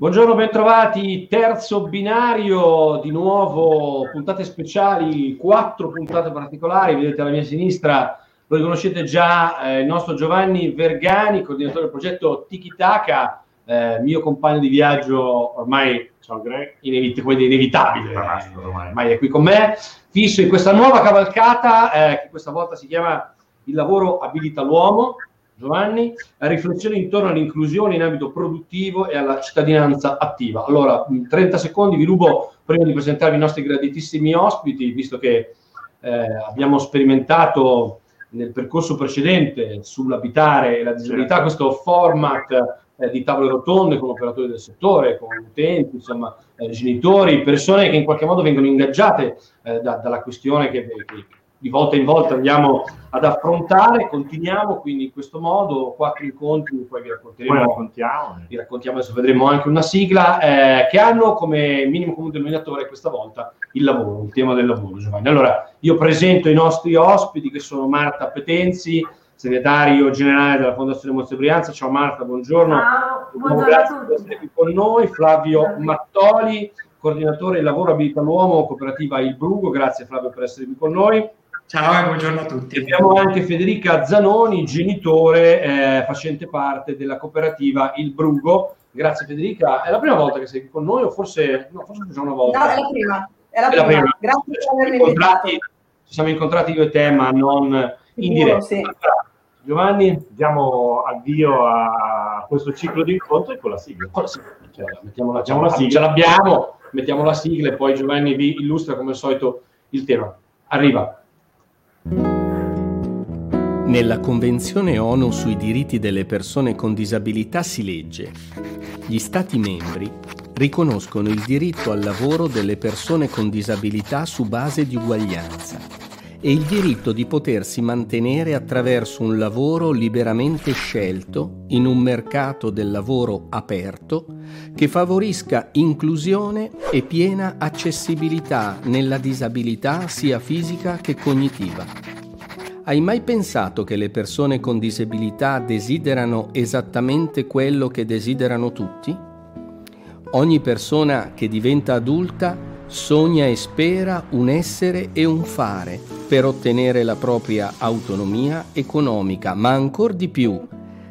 Buongiorno, bentrovati. Terzo binario, di nuovo puntate speciali, quattro puntate particolari. Vedete alla mia sinistra, lo riconoscete già, eh, il nostro Giovanni Vergani, coordinatore del progetto Tiki Taka, eh, mio compagno di viaggio ormai Ciao. Inevit- inevitabile, ormai è qui con me, fisso in questa nuova cavalcata eh, che questa volta si chiama Il lavoro abilita l'uomo Giovanni, a riflessione intorno all'inclusione in ambito produttivo e alla cittadinanza attiva. Allora, 30 secondi vi rubo prima di presentarvi i nostri graditissimi ospiti, visto che eh, abbiamo sperimentato nel percorso precedente sull'abitare e la disabilità certo. questo format eh, di tavole rotonde con operatori del settore, con utenti, insomma, eh, genitori, persone che in qualche modo vengono ingaggiate eh, da, dalla questione che, che di volta in volta andiamo ad affrontare, continuiamo quindi in questo modo, quattro incontri, poi vi racconteremo, poi raccontiamo. vi raccontiamo, adesso vedremo anche una sigla, eh, che hanno come minimo comune denominatore questa volta il lavoro, il tema del lavoro Giovanni. Allora, io presento i nostri ospiti che sono Marta Petenzi, segretario generale della Fondazione Mozze Brianza, ciao Marta, buongiorno. Ciao, buongiorno Grazie a tutti. per essere qui con noi, Flavio Mattoli, coordinatore del lavoro abilita l'uomo, cooperativa Il Brugo, grazie Flavio per essere qui con noi. Ciao e buongiorno a tutti. Abbiamo anche Federica Zanoni, genitore, eh, facente parte della cooperativa Il Brugo. Grazie Federica. È la prima volta che sei qui con noi o forse, no, forse già una volta? No, è la prima. È la, è prima. la prima. Grazie per avermi invitato. Ci siamo incontrati io e te, ma non in diretta. Sì. Giovanni, diamo avvio a questo ciclo di incontri con la sigla. Con la sigla. Cioè, mettiamo la, la sigla. Ce l'abbiamo, mettiamo la sigla e poi Giovanni vi illustra come al solito il tema. Arriva. Nella Convenzione ONU sui diritti delle persone con disabilità si legge gli Stati membri riconoscono il diritto al lavoro delle persone con disabilità su base di uguaglianza e il diritto di potersi mantenere attraverso un lavoro liberamente scelto in un mercato del lavoro aperto che favorisca inclusione e piena accessibilità nella disabilità sia fisica che cognitiva. Hai mai pensato che le persone con disabilità desiderano esattamente quello che desiderano tutti? Ogni persona che diventa adulta sogna e spera un essere e un fare per ottenere la propria autonomia economica, ma ancor di più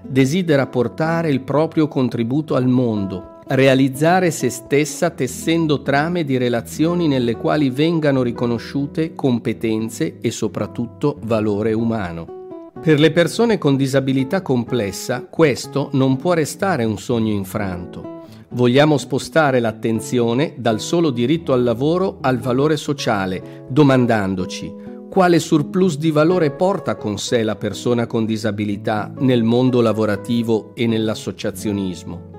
desidera portare il proprio contributo al mondo, realizzare se stessa tessendo trame di relazioni nelle quali vengano riconosciute competenze e soprattutto valore umano. Per le persone con disabilità complessa questo non può restare un sogno infranto Vogliamo spostare l'attenzione dal solo diritto al lavoro al valore sociale, domandandoci quale surplus di valore porta con sé la persona con disabilità nel mondo lavorativo e nell'associazionismo.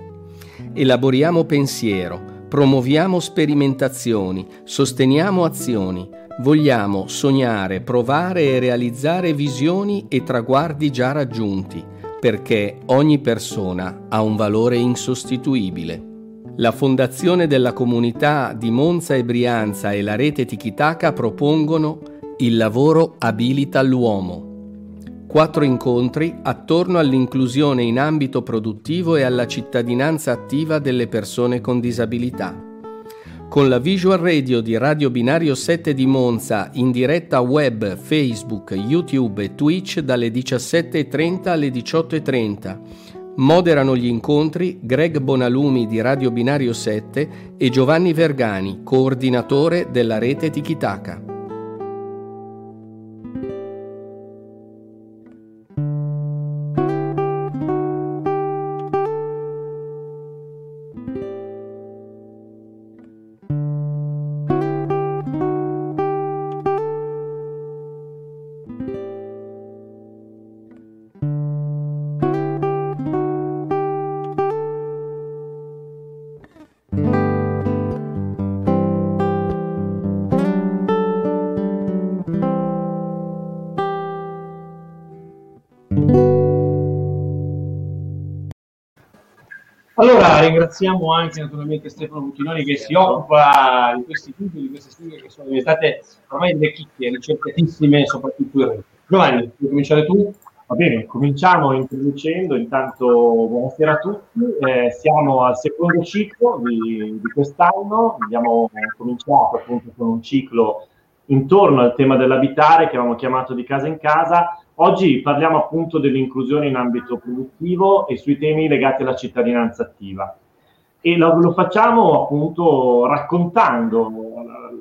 Elaboriamo pensiero, promuoviamo sperimentazioni, sosteniamo azioni, vogliamo sognare, provare e realizzare visioni e traguardi già raggiunti perché ogni persona ha un valore insostituibile. La Fondazione della Comunità di Monza e Brianza e la rete Tikitaka propongono Il lavoro abilita l'uomo. Quattro incontri attorno all'inclusione in ambito produttivo e alla cittadinanza attiva delle persone con disabilità con la visual radio di Radio Binario 7 di Monza in diretta web, Facebook, YouTube e Twitch dalle 17.30 alle 18.30. Moderano gli incontri Greg Bonalumi di Radio Binario 7 e Giovanni Vergani, coordinatore della rete Tikitaka. Ringraziamo anche naturalmente Stefano Buchinoni che si occupa di questi titoli, di queste studi che sono diventate ormai delle chicche, ricercatissime soprattutto in rete. Giovanni, vuoi cominciare tu? Va bene, cominciamo introducendo, intanto buonasera a tutti, eh, siamo al secondo ciclo di, di, quest'anno, abbiamo cominciato appunto con un ciclo intorno al tema dell'abitare che avevamo chiamato di casa in casa, oggi parliamo appunto dell'inclusione in ambito produttivo e sui temi legati alla cittadinanza attiva. E lo, lo facciamo appunto raccontando,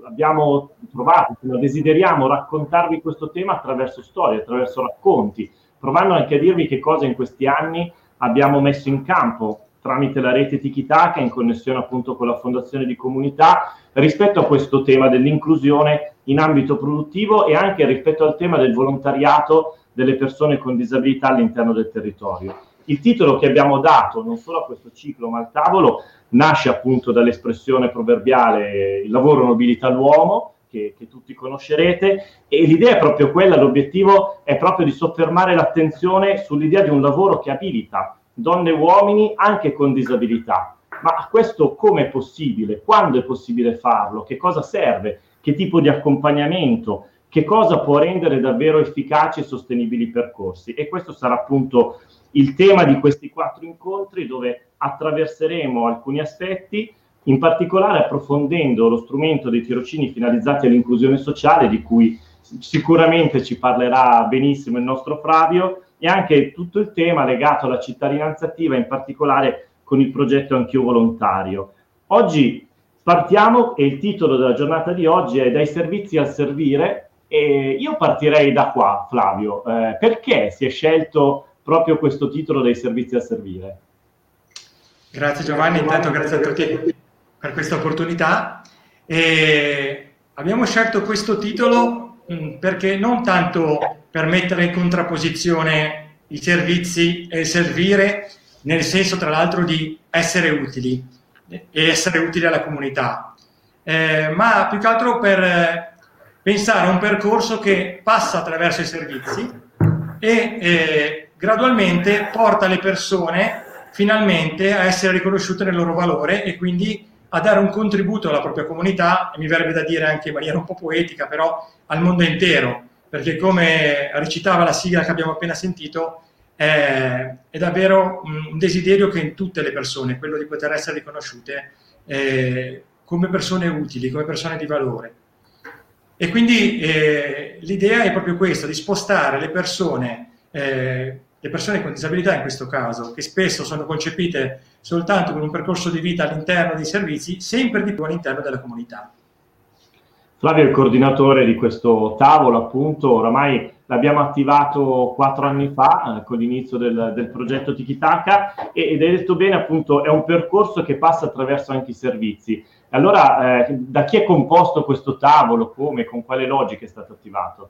abbiamo trovato, desideriamo raccontarvi questo tema attraverso storie, attraverso racconti, provando anche a dirvi che cosa in questi anni abbiamo messo in campo tramite la rete Tikitaka in connessione appunto con la fondazione di comunità rispetto a questo tema dell'inclusione in ambito produttivo e anche rispetto al tema del volontariato delle persone con disabilità all'interno del territorio. Il titolo che abbiamo dato non solo a questo ciclo ma al tavolo nasce appunto dall'espressione proverbiale il lavoro nobilita l'uomo che, che, tutti conoscerete e l'idea è proprio quella, l'obiettivo è proprio di soffermare l'attenzione sull'idea di un lavoro che abilita donne e uomini anche con disabilità. Ma questo come è possibile? Quando è possibile farlo? Che cosa serve? Che tipo di accompagnamento? Che cosa può rendere davvero efficaci e sostenibili i percorsi? E questo sarà appunto il tema di questi quattro incontri dove attraverseremo alcuni aspetti in particolare approfondendo lo strumento dei tirocini finalizzati all'inclusione sociale, di cui sicuramente ci parlerà benissimo il nostro Flavio, e anche tutto il tema legato alla cittadinanza attiva, in particolare con il progetto Anch'io Volontario. Oggi partiamo e il titolo della giornata di oggi è Dai servizi al servire e io partirei da qua, Flavio. Eh, perché si è scelto proprio questo titolo dei servizi al servire? Grazie Giovanni, intanto grazie a tutti per questa opportunità. E abbiamo scelto questo titolo mm, perché non tanto per mettere in contrapposizione i servizi e servire, nel senso tra l'altro di essere utili e essere utili alla comunità, eh, ma più che altro per pensare a un percorso che passa attraverso i servizi e eh, gradualmente porta le persone finalmente a essere riconosciute nel loro valore e quindi a dare un contributo alla propria comunità, e mi verrebbe da dire anche in maniera un po' poetica, però al mondo intero, perché come recitava la sigla che abbiamo appena sentito, è, è davvero un desiderio che in tutte le persone, quello di poter essere riconosciute eh, come persone utili, come persone di valore. E quindi eh, l'idea è proprio questa, di spostare le persone eh, le persone con disabilità in questo caso, che spesso sono concepite soltanto con un percorso di vita all'interno dei servizi, sempre di più all'interno della comunità. Flavio è il coordinatore di questo tavolo, appunto, oramai l'abbiamo attivato quattro anni fa eh, con l'inizio del, del progetto Tikitaka ed hai detto bene, appunto, è un percorso che passa attraverso anche i servizi. Allora, eh, da chi è composto questo tavolo, come, con quale logica è stato attivato?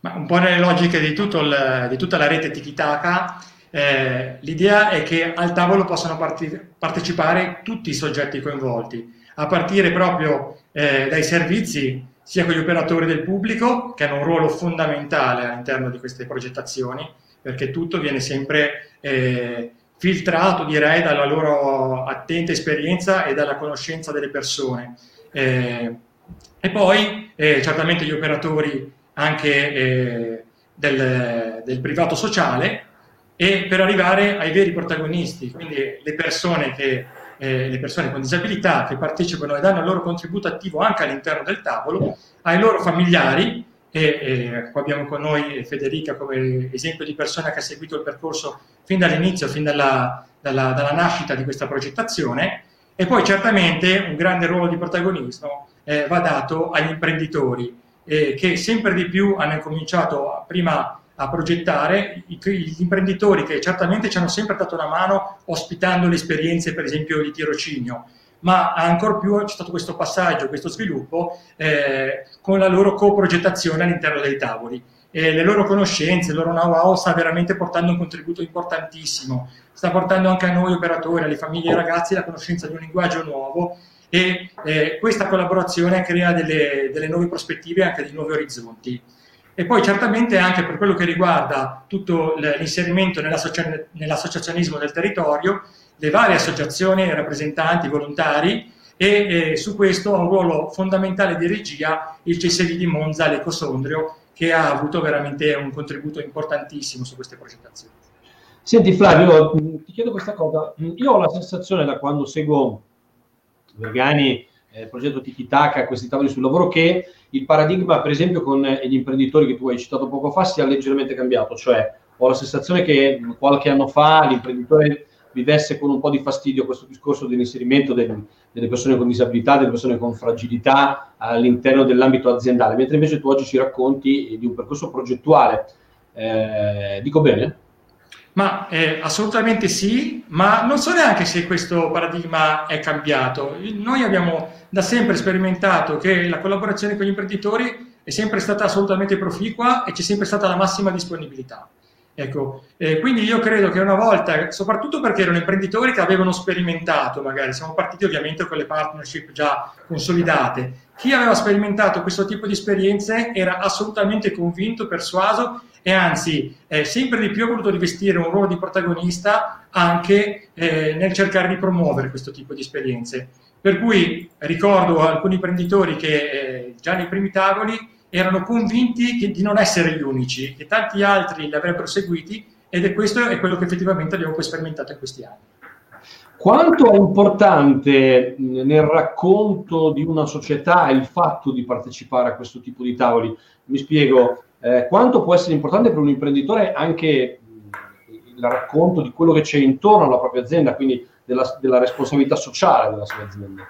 Ma un po' nelle logiche di, il, di tutta la rete Tikitaka, eh, l'idea è che al tavolo possano parti- partecipare tutti i soggetti coinvolti, a partire proprio eh, dai servizi, sia con gli operatori del pubblico, che hanno un ruolo fondamentale all'interno di queste progettazioni, perché tutto viene sempre eh, filtrato, direi, dalla loro attenta esperienza e dalla conoscenza delle persone. Eh, e poi eh, certamente gli operatori anche eh, del, del, privato sociale e per arrivare ai veri protagonisti, quindi le persone, che, eh, le persone con disabilità che partecipano e danno il loro contributo attivo anche all'interno del tavolo, ai loro familiari, e, qua abbiamo con noi Federica come esempio di persona che ha seguito il percorso fin dall'inizio, fin dalla, dalla, dalla nascita di questa progettazione, e poi certamente un grande ruolo di protagonismo eh, va dato agli imprenditori, eh, che sempre di più hanno cominciato a, prima a progettare, gli imprenditori che certamente ci hanno sempre dato una mano ospitando le esperienze per esempio di tirocinio, ma ancora più c'è stato questo passaggio, questo sviluppo eh, con la loro coprogettazione all'interno dei tavoli. E le loro conoscenze, il loro know-how sta veramente portando un contributo importantissimo, sta portando anche a noi operatori, alle famiglie e ai ragazzi la conoscenza di un linguaggio nuovo e eh, questa collaborazione crea delle, delle, nuove prospettive e anche dei nuovi orizzonti. E poi certamente anche per quello che riguarda tutto l'inserimento nell'associ- nell'associazionismo del territorio, le varie associazioni, rappresentanti, volontari e eh, su questo ha un ruolo fondamentale di regia il CSV di Monza, l'Ecosondrio, che ha avuto veramente un contributo importantissimo su queste progettazioni. Senti Flavio, ti chiedo questa cosa. Io ho la sensazione da quando seguo Vergani, eh, il progetto Tikitaka, questi tavoli sul lavoro, che il paradigma, per esempio, con gli imprenditori che tu hai citato poco fa, sia leggermente cambiato. Cioè, ho la sensazione che qualche anno fa l'imprenditore vivesse con un po' di fastidio questo discorso dell'inserimento del, delle persone con disabilità, delle persone con fragilità all'interno dell'ambito aziendale, mentre invece tu oggi ci racconti di un percorso progettuale. Eh, dico bene? Ma eh, assolutamente sì, ma non so neanche se questo paradigma è cambiato. Noi abbiamo da sempre sperimentato che la collaborazione con gli imprenditori è sempre stata assolutamente proficua e c'è sempre stata la massima disponibilità. Ecco, eh, quindi io credo che una volta, soprattutto perché erano imprenditori che avevano sperimentato, magari siamo partiti ovviamente con le partnership già consolidate, chi aveva sperimentato questo tipo di esperienze era assolutamente convinto, persuaso e anzi eh, sempre di più ha voluto rivestire un ruolo di protagonista anche eh, nel cercare di promuovere questo tipo di esperienze. Per cui ricordo alcuni imprenditori che eh, già nei primi tavoli erano convinti che, di non essere gli unici, che tanti altri li avrebbero seguiti ed è questo è quello che effettivamente abbiamo poi sperimentato in questi anni. Quanto è importante nel racconto di una società il fatto di partecipare a questo tipo di tavoli? Mi spiego, eh, quanto può essere importante per un imprenditore anche il racconto di quello che c'è intorno alla propria azienda, quindi della, della responsabilità sociale della sua azienda?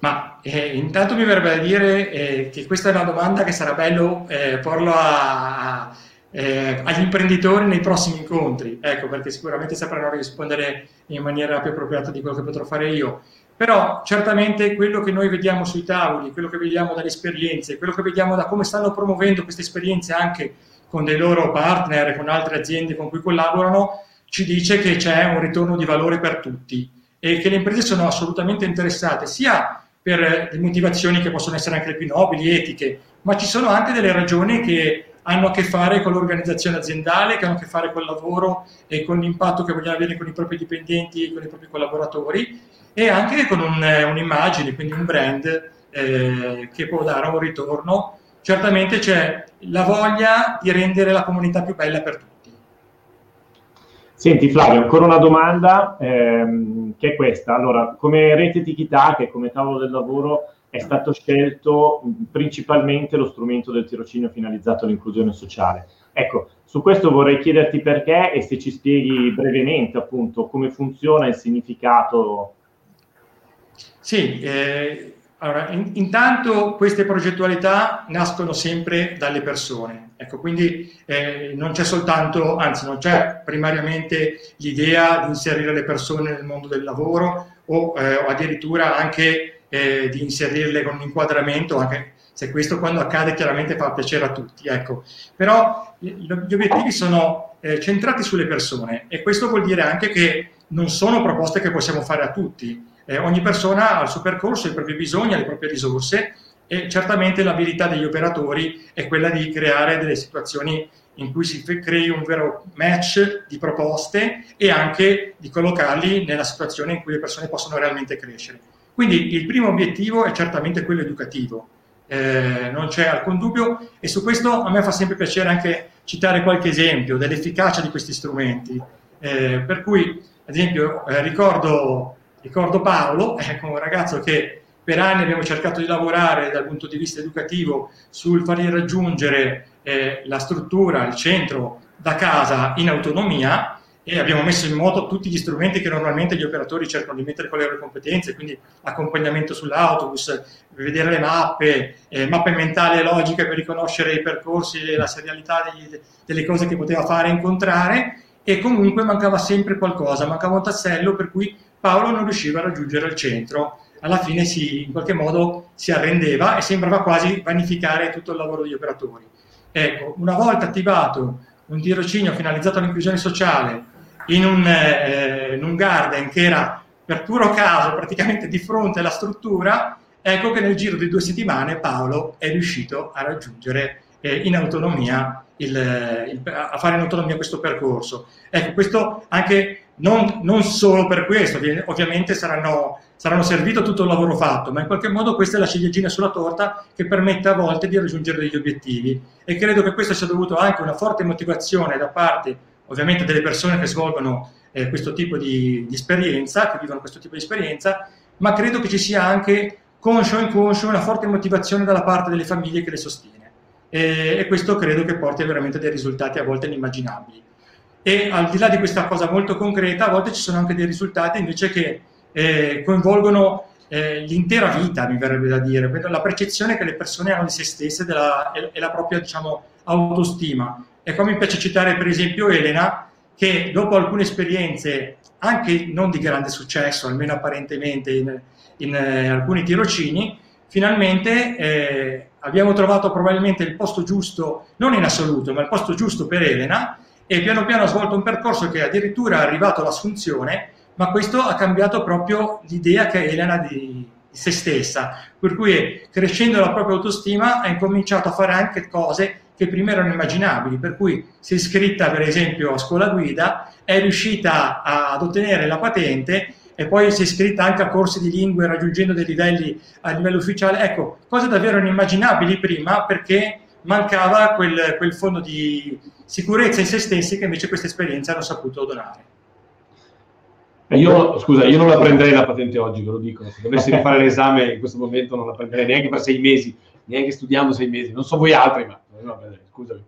Ma eh, intanto mi verrebbe da dire eh, che questa è una domanda che sarà bello eh, porlo a, a eh, agli imprenditori nei prossimi incontri, ecco, perché sicuramente sapranno rispondere in maniera più appropriata di quello che potrò fare io. Però certamente quello che noi vediamo sui tavoli, quello che vediamo dalle esperienze, quello che vediamo da come stanno promuovendo queste esperienze anche con dei loro partner, con altre aziende con cui collaborano, ci dice che c'è un ritorno di valore per tutti e che le imprese sono assolutamente interessate sia per le motivazioni che possono essere anche le più nobili, etiche, ma ci sono anche delle ragioni che hanno a che fare con l'organizzazione aziendale, che hanno a che fare con il lavoro e con l'impatto che vogliono avere con i propri dipendenti e con i propri collaboratori e anche con un, un'immagine, quindi un brand eh, che può dare un ritorno. Certamente c'è la voglia di rendere la comunità più bella per tutti. Senti Flavio, ancora una domanda ehm, che è questa. Allora, come rete Tikitaka e come tavolo del lavoro è stato scelto principalmente lo strumento del tirocinio finalizzato all'inclusione sociale. Ecco, su questo vorrei chiederti perché e se ci spieghi brevemente appunto come funziona il significato. Sì, eh, allora, in, intanto queste progettualità nascono sempre dalle persone, ecco, quindi eh, non c'è soltanto, anzi non c'è primariamente l'idea di inserire le persone nel mondo del lavoro o, eh, addirittura anche eh, di inserirle con un inquadramento, anche se questo quando accade chiaramente fa piacere a tutti. Ecco. Però gli obiettivi sono eh, centrati sulle persone e questo vuol dire anche che non sono proposte che possiamo fare a tutti. Eh, ogni persona ha il suo percorso, i propri bisogni, le proprie risorse e certamente l'abilità degli operatori è quella di creare delle situazioni in cui si crei un vero match di proposte e anche di collocarli nella situazione in cui le persone possono realmente crescere. Quindi il primo obiettivo è certamente quello educativo, eh, non c'è alcun dubbio e su questo a me fa sempre piacere anche citare qualche esempio dell'efficacia di questi strumenti. Eh, per cui, ad esempio, eh, ricordo, ricordo, Paolo, ecco, un ragazzo che per anni abbiamo cercato di lavorare dal punto di vista educativo sul fargli raggiungere eh, la struttura, il centro da casa in autonomia e abbiamo messo in moto tutti gli strumenti che normalmente gli operatori cercano di mettere con le loro competenze, quindi accompagnamento sull'autobus, vedere le mappe, eh, mappe mentali e logiche per riconoscere i percorsi la serialità degli, delle cose che poteva fare e incontrare e comunque mancava sempre qualcosa, mancava un tassello per cui Paolo non riusciva a raggiungere il centro. Alla fine si, in qualche modo si arrendeva e sembrava quasi vanificare tutto il lavoro degli operatori. Ecco, una volta attivato un tirocinio finalizzato all'inclusione sociale in un, eh, in un garden che era per puro caso praticamente di fronte alla struttura, ecco che nel giro di due settimane Paolo è riuscito a raggiungere eh, in autonomia il, il, a fare in autonomia questo percorso. Ecco, questo anche non, non, solo per questo, ovviamente saranno, saranno servito tutto il lavoro fatto, ma in qualche modo questa è la ciliegina sulla torta che permette a volte di raggiungere degli obiettivi e credo che questo sia dovuto anche a una forte motivazione da parte ovviamente delle persone che svolgono eh, questo tipo di, di, esperienza, che vivono questo tipo di esperienza, ma credo che ci sia anche conscio o inconscio una forte motivazione dalla parte delle famiglie che le sostiene e, e questo credo che porti veramente dei risultati a volte inimmaginabili. E al di là di questa cosa molto concreta, a volte ci sono anche dei risultati invece che eh, coinvolgono eh, l'intera vita, mi verrebbe da dire, la percezione che le persone hanno di se stesse della, e, e, la propria diciamo, autostima. E qua mi piace citare per esempio Elena, che dopo alcune esperienze, anche non di grande successo, almeno apparentemente in, in eh, alcuni tirocini, finalmente eh, abbiamo trovato probabilmente il posto giusto, non in assoluto, ma il posto giusto per Elena e piano piano ha svolto un percorso che addirittura è arrivato all'assunzione, ma questo ha cambiato proprio l'idea che Elena di, di se stessa, per cui crescendo la propria autostima ha incominciato a fare anche cose che prima erano immaginabili, per cui si è iscritta per esempio a scuola guida, è riuscita ad ottenere la patente e poi si è iscritta anche a corsi di lingue raggiungendo dei livelli a livello ufficiale. Ecco, cose davvero inimmaginabili prima perché mancava quel, quel fondo di sicurezza in se stessi che invece questa esperienza hanno saputo donare. Io, scusa, io non la prenderei la patente oggi, ve lo dico. Se dovessi rifare l'esame in questo momento non la prenderei neanche per sei mesi, neanche studiando sei mesi. Non so voi altri, ma prenderei, scusami.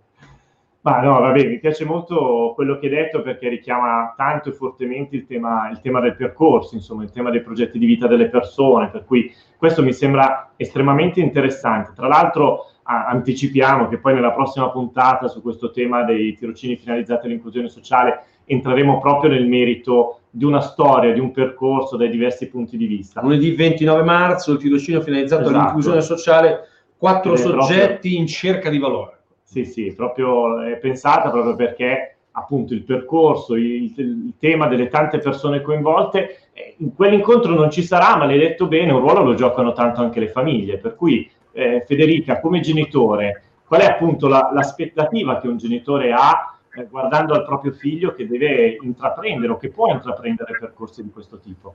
Ma no, vabbè, mi piace molto quello che hai detto perché richiama tanto e fortemente il tema, il tema, del percorso, insomma, il tema dei progetti di vita delle persone, per cui questo mi sembra estremamente interessante. Tra l'altro a, anticipiamo che poi nella prossima puntata su questo tema dei tirocini finalizzati all'inclusione sociale entreremo proprio nel merito di una storia, di un percorso dai diversi punti di vista. Lunedì 29 marzo il tirocino finalizzato esatto. all'inclusione sociale, quattro soggetti proprio... in cerca di valore. Sì, sì, proprio è pensata proprio perché appunto il percorso, il, il tema delle tante persone coinvolte, eh, in quell'incontro non ci sarà, ma l'hai detto bene, un ruolo lo giocano tanto anche le famiglie, per cui eh, Federica, come genitore, qual è appunto la, l'aspettativa che un genitore ha eh, guardando al proprio figlio che deve intraprendere o che può intraprendere percorsi di questo tipo?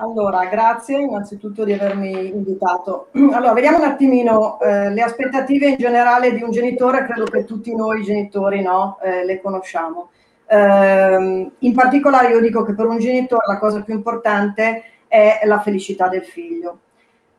Allora, grazie innanzitutto di avermi invitato. Allora, vediamo un attimino eh, le aspettative in generale di un genitore, credo che tutti noi genitori no, eh, le conosciamo. Eh, in particolare io dico che per un genitore la cosa più importante è la felicità del figlio.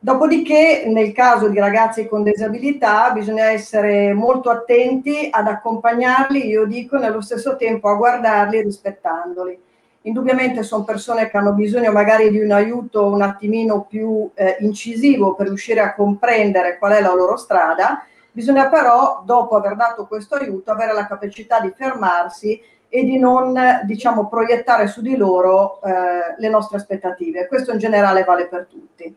Dopodiché, nel caso di ragazzi con disabilità, bisogna essere molto attenti ad accompagnarli, io dico, nello stesso tempo a guardarli rispettandoli Indubbiamente sono persone che hanno bisogno magari di un aiuto un attimino più eh, incisivo per riuscire a comprendere qual è la loro strada. Bisogna però, dopo aver dato questo aiuto, avere la capacità di fermarsi e di non, diciamo, proiettare su di loro eh, le nostre aspettative. Questo in generale vale per tutti.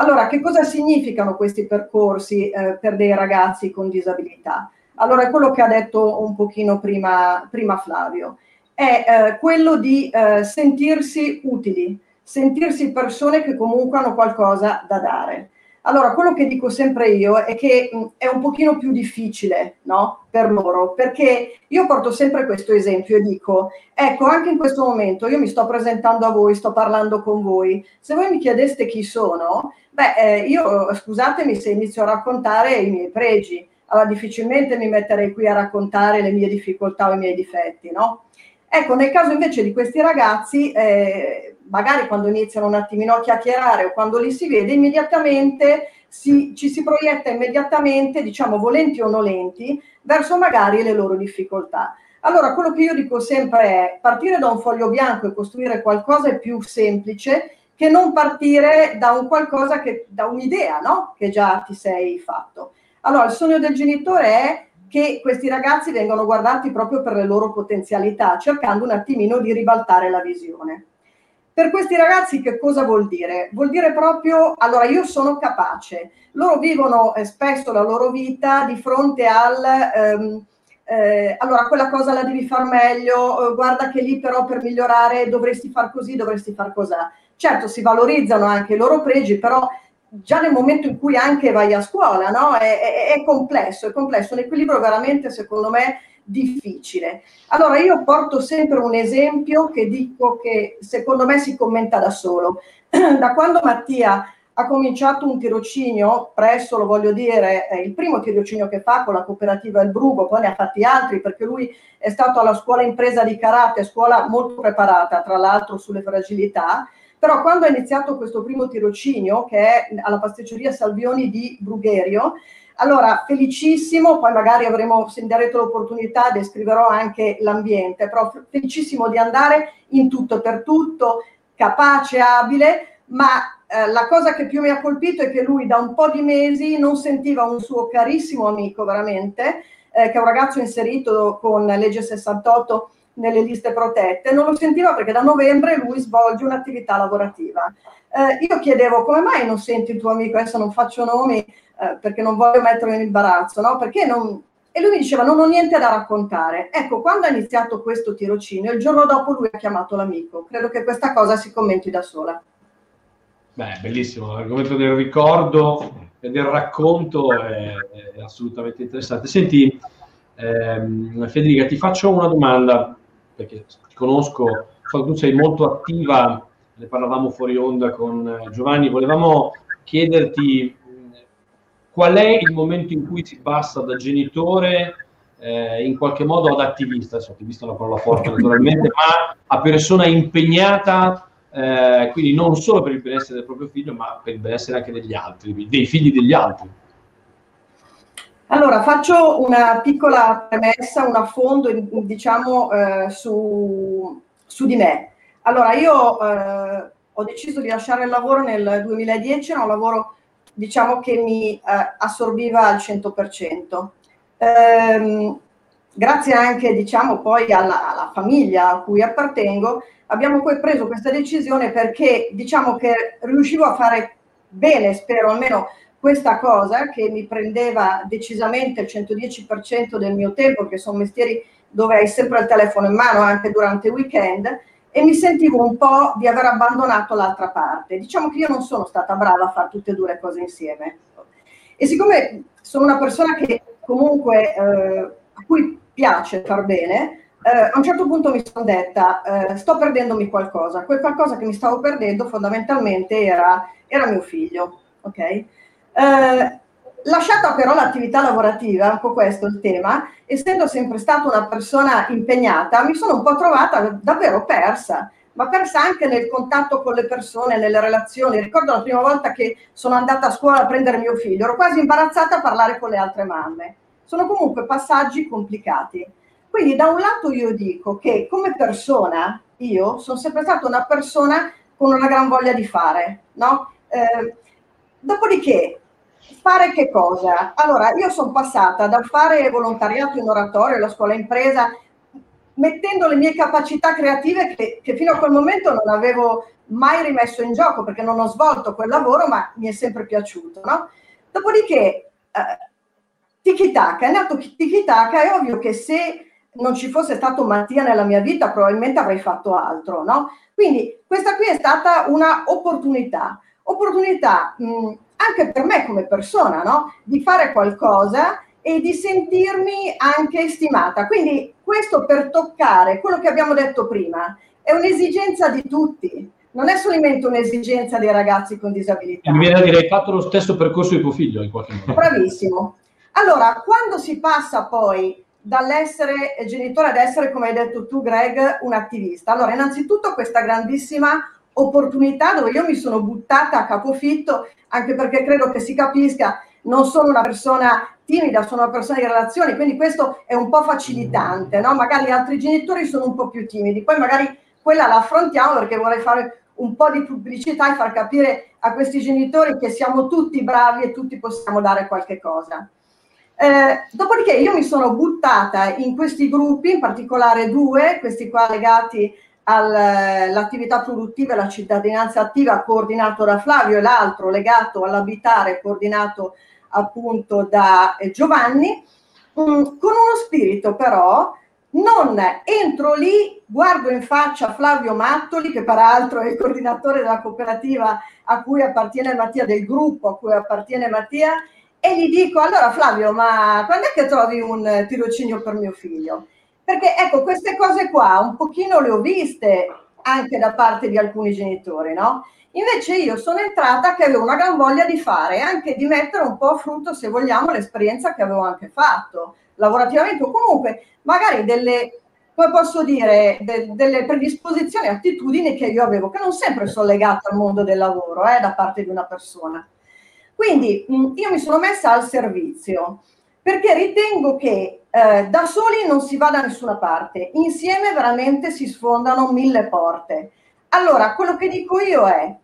Allora, che cosa significano questi percorsi eh, per dei ragazzi con disabilità? Allora, è quello che ha detto un pochino prima, prima Flavio è eh, quello di eh, sentirsi utili, sentirsi persone che comunque hanno qualcosa da dare. Allora, quello che dico sempre io è che mh, è un pochino più difficile no? per loro, perché io porto sempre questo esempio e dico, ecco, anche in questo momento io mi sto presentando a voi, sto parlando con voi, se voi mi chiedeste chi sono, beh, eh, io scusatemi se inizio a raccontare i miei pregi, allora difficilmente mi metterei qui a raccontare le mie difficoltà o i miei difetti, no? Ecco, nel caso invece di questi ragazzi, eh, magari quando iniziano un attimino a chiacchierare o quando li si vede, immediatamente si, ci si proietta immediatamente, diciamo volenti o nolenti, verso magari le loro difficoltà. Allora, quello che io dico sempre è partire da un foglio bianco e costruire qualcosa è più semplice che non partire da un qualcosa che, da un'idea, no? Che già ti sei fatto. Allora, il sogno del genitore è che questi ragazzi vengono guardati proprio per le loro potenzialità, cercando un attimino di ribaltare la visione. Per questi ragazzi che cosa vuol dire? Vuol dire proprio, allora io sono capace, loro vivono eh, spesso la loro vita di fronte al... Ehm, eh, allora quella cosa la devi far meglio, eh, guarda che lì però per migliorare dovresti far così, dovresti far così. Certo si valorizzano anche i loro pregi, però già nel momento in cui anche vai a scuola, no? è, è, è, complesso, è complesso, un equilibrio veramente secondo me difficile. Allora io porto sempre un esempio che dico che secondo me si commenta da solo. da quando Mattia ha cominciato un tirocinio presso, lo voglio dire, è il primo tirocinio che fa con la cooperativa El Brugo, poi ne ha fatti altri perché lui è stato alla scuola impresa di karate, scuola molto preparata tra l'altro sulle fragilità, però quando ha iniziato questo primo tirocinio che è alla pasticceria Salvioni di Brugherio, allora felicissimo, poi magari avremo, se mi darete l'opportunità, descriverò anche l'ambiente, però felicissimo di andare in tutto e per tutto, capace, abile, ma eh, la cosa che più mi ha colpito è che lui da un po' di mesi non sentiva un suo carissimo amico veramente, eh, che è un ragazzo inserito con legge 68 nelle liste protette, non lo sentiva perché da novembre lui svolge un'attività lavorativa. Eh, io chiedevo come mai non senti il tuo amico, adesso non faccio nomi eh, perché non voglio metterlo in imbarazzo, no? Perché non... E lui mi diceva non ho niente da raccontare. Ecco, quando ha iniziato questo tirocinio, il giorno dopo lui ha chiamato l'amico. Credo che questa cosa si commenti da sola. Beh, bellissimo, l'argomento del ricordo e del racconto è, è assolutamente interessante. Senti, ehm, Federica, ti faccio una domanda, perché ti conosco, so che tu sei molto attiva, ne parlavamo fuori onda con Giovanni, volevamo chiederti qual è il momento in cui si passa da genitore eh, in qualche modo ad attivista, adesso attivista è una parola forte naturalmente, ma a persona impegnata eh, quindi non solo per il benessere del proprio figlio, ma per il benessere anche degli altri, dei figli degli altri. Allora, faccio una piccola premessa, un affondo, diciamo, eh, su, su, di me. Allora, io eh, ho deciso di lasciare il lavoro nel 2010, era un lavoro, diciamo, che mi eh, assorbiva al 100%. Ehm, grazie anche, diciamo, poi alla, alla famiglia a cui appartengo, abbiamo poi preso questa decisione perché diciamo che riuscivo a fare bene, spero almeno questa cosa che mi prendeva decisamente il 110% del mio tempo, che sono mestieri dove hai sempre il telefono in mano anche durante il weekend, e mi sentivo un po' di aver abbandonato l'altra parte. Diciamo che io non sono stata brava a fare tutte e due le cose insieme. E siccome sono una persona che comunque eh, a cui piace far bene, eh, a un certo punto mi sono detta, eh, sto perdendomi qualcosa. Quel qualcosa che mi stavo perdendo fondamentalmente era, era mio figlio. Okay? Eh, lasciata però l'attività lavorativa, po' questo il tema, essendo sempre stata una persona impegnata, mi sono un po' trovata davvero persa, ma persa anche nel contatto con le persone, nelle relazioni. Ricordo la prima volta che sono andata a scuola a prendere mio figlio, ero quasi imbarazzata a parlare con le altre mamme. Sono comunque passaggi complicati. Quindi da un lato io dico che come persona, io sono sempre stata una persona con una gran voglia di fare, no? Eh, dopodiché, fare che cosa? Allora, io sono passata da fare volontariato in oratorio alla scuola impresa, mettendo le mie capacità creative che, che, fino a quel momento non avevo mai rimesso in gioco perché non ho svolto quel lavoro, ma mi è sempre piaciuto, no? Dopodiché, eh, Tiki Taka, è nato Tiki Taka, è ovvio che se non ci fosse stato Mattia nella mia vita, probabilmente avrei fatto altro, no? Quindi questa qui è stata una opportunità, opportunità mh, anche per me come persona, no? Di fare qualcosa e di sentirmi anche stimata. Quindi questo per toccare quello che abbiamo detto prima, è un'esigenza di tutti, non è solamente un'esigenza dei ragazzi con disabilità. Mi viene da dire, hai fatto lo stesso percorso di tuo figlio in qualche modo. Bravissimo. Allora, quando si passa poi dall'essere genitore ad essere, come hai detto tu Greg, un attivista. Allora, innanzitutto questa grandissima opportunità dove io mi sono buttata a capofitto, anche perché credo che si capisca, non sono una persona timida, sono una persona di relazioni, quindi questo è un po' facilitante, no? Magari altri genitori sono un po' più timidi, poi magari quella la affrontiamo perché vorrei fare un po' di pubblicità e far capire a questi genitori che siamo tutti bravi e tutti possiamo dare qualche cosa. Eh, dopodiché io mi sono buttata in questi gruppi, in particolare due, questi qua legati all'attività produttiva e alla cittadinanza attiva, coordinato da Flavio, e l'altro legato all'abitare, coordinato appunto da eh, Giovanni, mm, con uno spirito però non entro lì, guardo in faccia Flavio Mattoli, che peraltro è il coordinatore della cooperativa a cui appartiene Mattia, del gruppo a cui appartiene Mattia, e gli dico, allora Flavio, ma quando è che trovi un tirocinio per mio figlio? Perché ecco, queste cose qua un pochino le ho viste anche da parte di alcuni genitori, no? Invece io sono entrata che avevo una gran voglia di fare e anche di mettere un po' a frutto, se vogliamo, l'esperienza che avevo anche fatto lavorativamente o comunque magari delle, come posso dire, de, delle predisposizioni, attitudini che io avevo, che non sempre sono legate al mondo del lavoro eh, da parte di una persona. Quindi io mi sono messa al servizio perché ritengo che eh, da soli non si va da nessuna parte, insieme veramente si sfondano mille porte. Allora, quello che dico io è,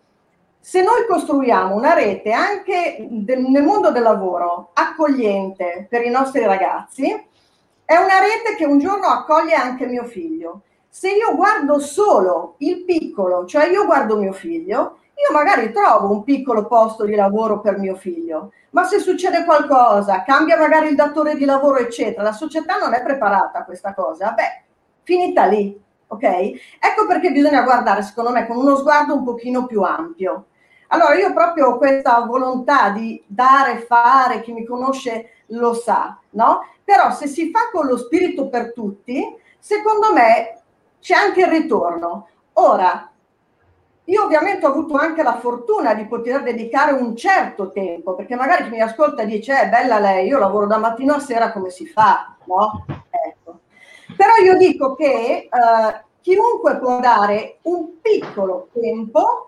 se noi costruiamo una rete anche del, nel mondo del lavoro accogliente per i nostri ragazzi, è una rete che un giorno accoglie anche mio figlio. Se io guardo solo il piccolo, cioè io guardo mio figlio, io magari trovo un piccolo posto di lavoro per mio figlio, ma se succede qualcosa, cambia magari il datore di lavoro, eccetera, la società non è preparata a questa cosa, beh, finita lì, ok? Ecco perché bisogna guardare, secondo me, con uno sguardo un pochino più ampio. Allora io proprio ho questa volontà di dare, fare, chi mi conosce lo sa, no? Però se si fa con lo spirito per tutti, secondo me c'è anche il ritorno. Ora, io ovviamente ho avuto anche la fortuna di poter dedicare un certo tempo, perché magari chi mi ascolta dice, è eh, bella lei, io lavoro da mattino a sera, come si fa? No? Ecco. Però io dico che eh, chiunque può dare un piccolo tempo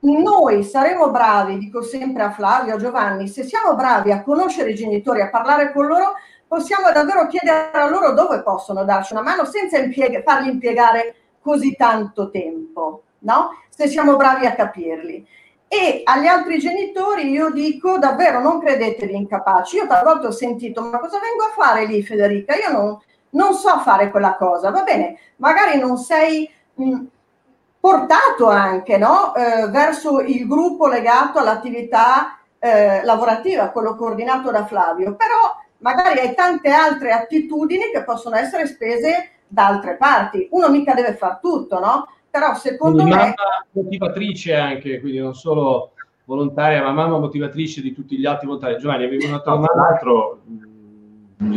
noi saremo bravi, dico sempre a Flavio, a Giovanni, se siamo bravi a conoscere i genitori, a parlare con loro, possiamo davvero chiedere a loro dove possono darci una mano senza impieg- fargli impiegare così tanto tempo, no? Se siamo bravi a capirli. E agli altri genitori io dico davvero non credetevi incapaci. Io talvolta ho sentito, ma cosa vengo a fare lì Federica? Io non, non so fare quella cosa. Va bene, magari non sei... Mh, portato anche no? eh, verso il gruppo legato all'attività eh, lavorativa, quello coordinato da Flavio, però magari hai tante altre attitudini che possono essere spese da altre parti. Uno mica deve far tutto, no? Però secondo quindi me... Mamma motivatrice anche, quindi non solo volontaria, ma mamma motivatrice di tutti gli altri volontari. Giovanni, avevi una domanda? Tra l'altro,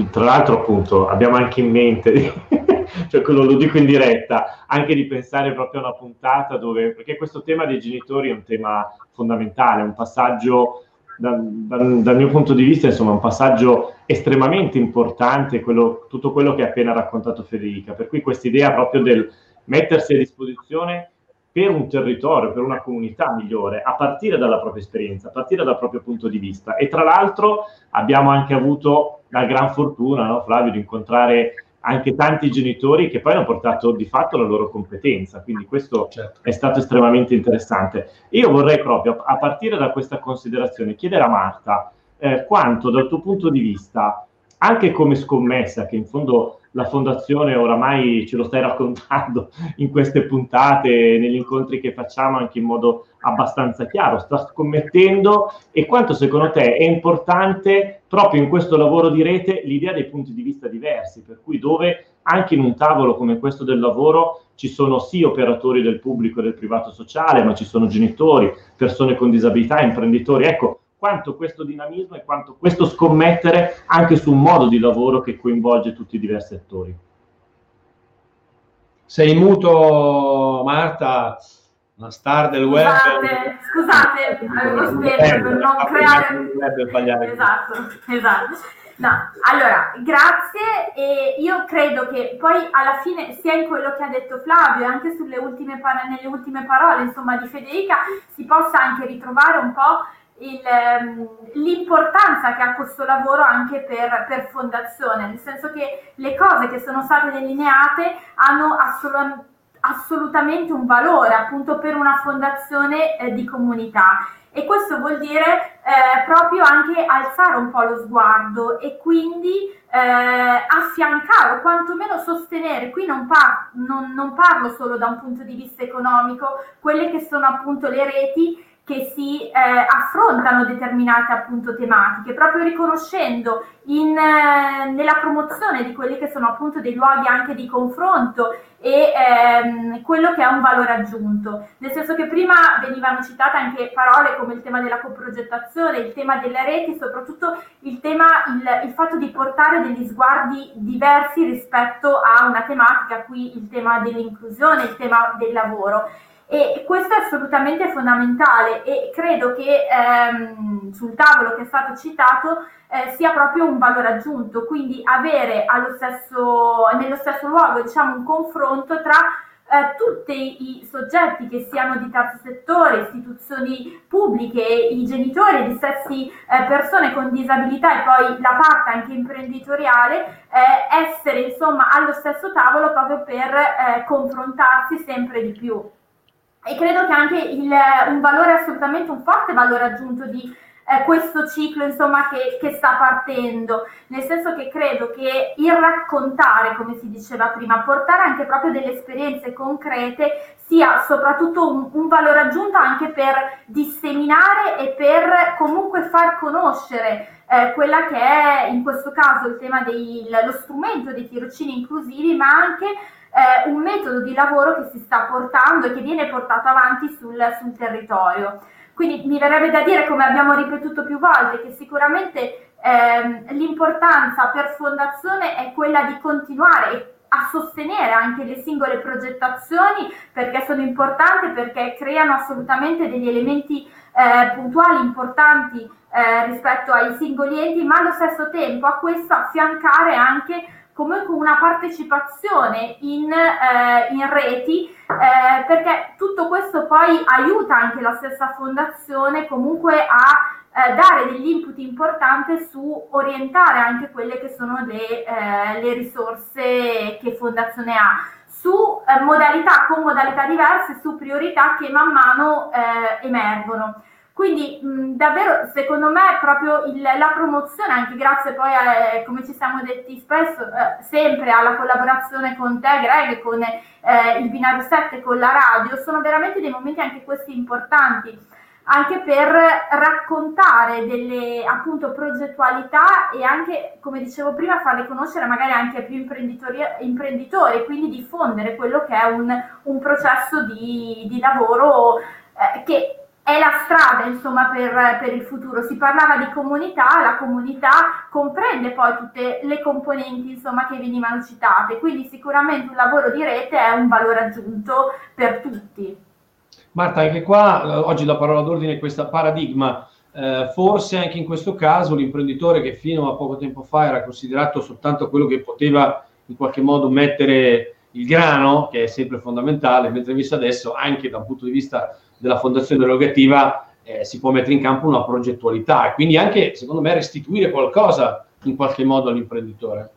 tra l'altro appunto, abbiamo anche in mente cioè quello lo dico in diretta, anche di pensare proprio a una puntata dove, perché questo tema dei genitori è un tema fondamentale, un passaggio, da, da, dal mio punto di vista, insomma, un passaggio estremamente importante, quello, tutto quello che ha appena raccontato Federica, per cui questa idea proprio del mettersi a disposizione per un territorio, per una comunità migliore, a partire dalla propria esperienza, a partire dal proprio punto di vista. E tra l'altro abbiamo anche avuto la gran fortuna, no, Flavio, di incontrare anche tanti genitori che poi hanno portato di fatto la loro competenza, quindi questo certo. è stato estremamente interessante. Io vorrei proprio, a partire da questa considerazione, chiedere a Marta eh, quanto dal tuo punto di vista, anche come scommessa, che in fondo la fondazione oramai ce lo stai raccontando in queste puntate, negli incontri che facciamo anche in modo abbastanza chiaro, sta scommettendo e quanto secondo te è importante proprio in questo lavoro di rete l'idea dei punti di vista diversi, per cui dove anche in un tavolo come questo del lavoro ci sono sì operatori del pubblico e del privato sociale, ma ci sono genitori, persone con disabilità, imprenditori. Ecco, quanto questo dinamismo e quanto questo scommettere anche su un modo di lavoro che coinvolge tutti i diversi attori. Sei muto, Marta, una star del web. Scusate, scusate avevo spento per non creare... Esatto, esatto. No, allora, grazie e io credo che poi alla fine sia in quello che ha detto Flavio e anche sulle ultime par- nelle ultime parole insomma, di Federica si possa anche ritrovare un po' il, ehm, l'importanza che ha questo lavoro anche per, per, fondazione, nel senso che le cose che sono state delineate hanno assolut- assolutamente un valore appunto per una fondazione eh, di comunità. E questo vuol dire eh, proprio anche alzare un po' lo sguardo e quindi eh, affiancare o quantomeno sostenere, qui non, par- non, non parlo solo da un punto di vista economico, quelle che sono appunto le reti che si eh, affrontano determinate appunto tematiche, proprio riconoscendo in, eh, nella promozione di quelli che sono appunto dei luoghi anche di confronto e ehm, quello che è un valore aggiunto, nel senso che prima venivano citate anche parole come il tema della coprogettazione, il tema delle reti, soprattutto il tema, il, il fatto di portare degli sguardi diversi rispetto a una tematica, qui il tema dell'inclusione, il tema del lavoro. E questo è assolutamente fondamentale e credo che ehm, sul tavolo che è stato citato eh, sia proprio un valore aggiunto, quindi avere stesso, nello stesso luogo diciamo, un confronto tra eh, tutti i soggetti che siano di terzo settore, istituzioni pubbliche, i genitori, gli stessi eh, persone con disabilità e poi la parte anche imprenditoriale, eh, essere insomma allo stesso tavolo proprio per eh, confrontarsi sempre di più. E credo che anche il, un valore assolutamente, un forte valore aggiunto di eh, questo ciclo insomma che, che, sta partendo, nel senso che credo che il raccontare, come si diceva prima, portare anche proprio delle esperienze concrete sia soprattutto un, un valore aggiunto anche per disseminare e per comunque far conoscere eh, quella che è in questo caso il tema dello strumento dei tirocini inclusivi, ma anche eh, un metodo di lavoro che si sta portando e che viene portato avanti sul, sul territorio. Quindi mi verrebbe da dire, come abbiamo ripetuto più volte, che sicuramente ehm, l'importanza per fondazione è quella di continuare a sostenere anche le singole progettazioni perché sono importanti, perché creano assolutamente degli elementi eh, puntuali importanti eh, rispetto ai singoli enti, ma allo stesso tempo a questo affiancare anche una partecipazione in, eh, in reti, eh, perché tutto questo poi aiuta anche la stessa fondazione comunque a eh, dare degli input importanti su orientare anche quelle che sono le, eh, le risorse che fondazione ha su eh, modalità con modalità diverse, su priorità che man mano eh, emergono. Quindi mh, davvero secondo me proprio il, la promozione, anche grazie poi a, eh, come ci siamo detti spesso, eh, sempre alla collaborazione con te Greg, con eh, il binario 7, con la radio, sono veramente dei momenti anche questi importanti, anche per raccontare delle appunto progettualità e anche, come dicevo prima, farle conoscere magari anche a più imprenditori, quindi diffondere quello che è un, un processo di, di lavoro eh, che è la strada insomma per, per, il futuro. Si parlava di comunità, la comunità comprende poi tutte le componenti insomma che venivano citate, quindi sicuramente un lavoro di rete è un valore aggiunto per tutti. Marta, anche qua eh, oggi la parola d'ordine è questa paradigma. Eh, forse anche in questo caso l'imprenditore che fino a poco tempo fa era considerato soltanto quello che poteva in qualche modo mettere il grano, che è sempre fondamentale, mentre invece adesso anche da un punto di vista della fondazione erogativa eh, si può mettere in campo una progettualità e quindi anche, secondo me, restituire qualcosa in qualche modo all'imprenditore.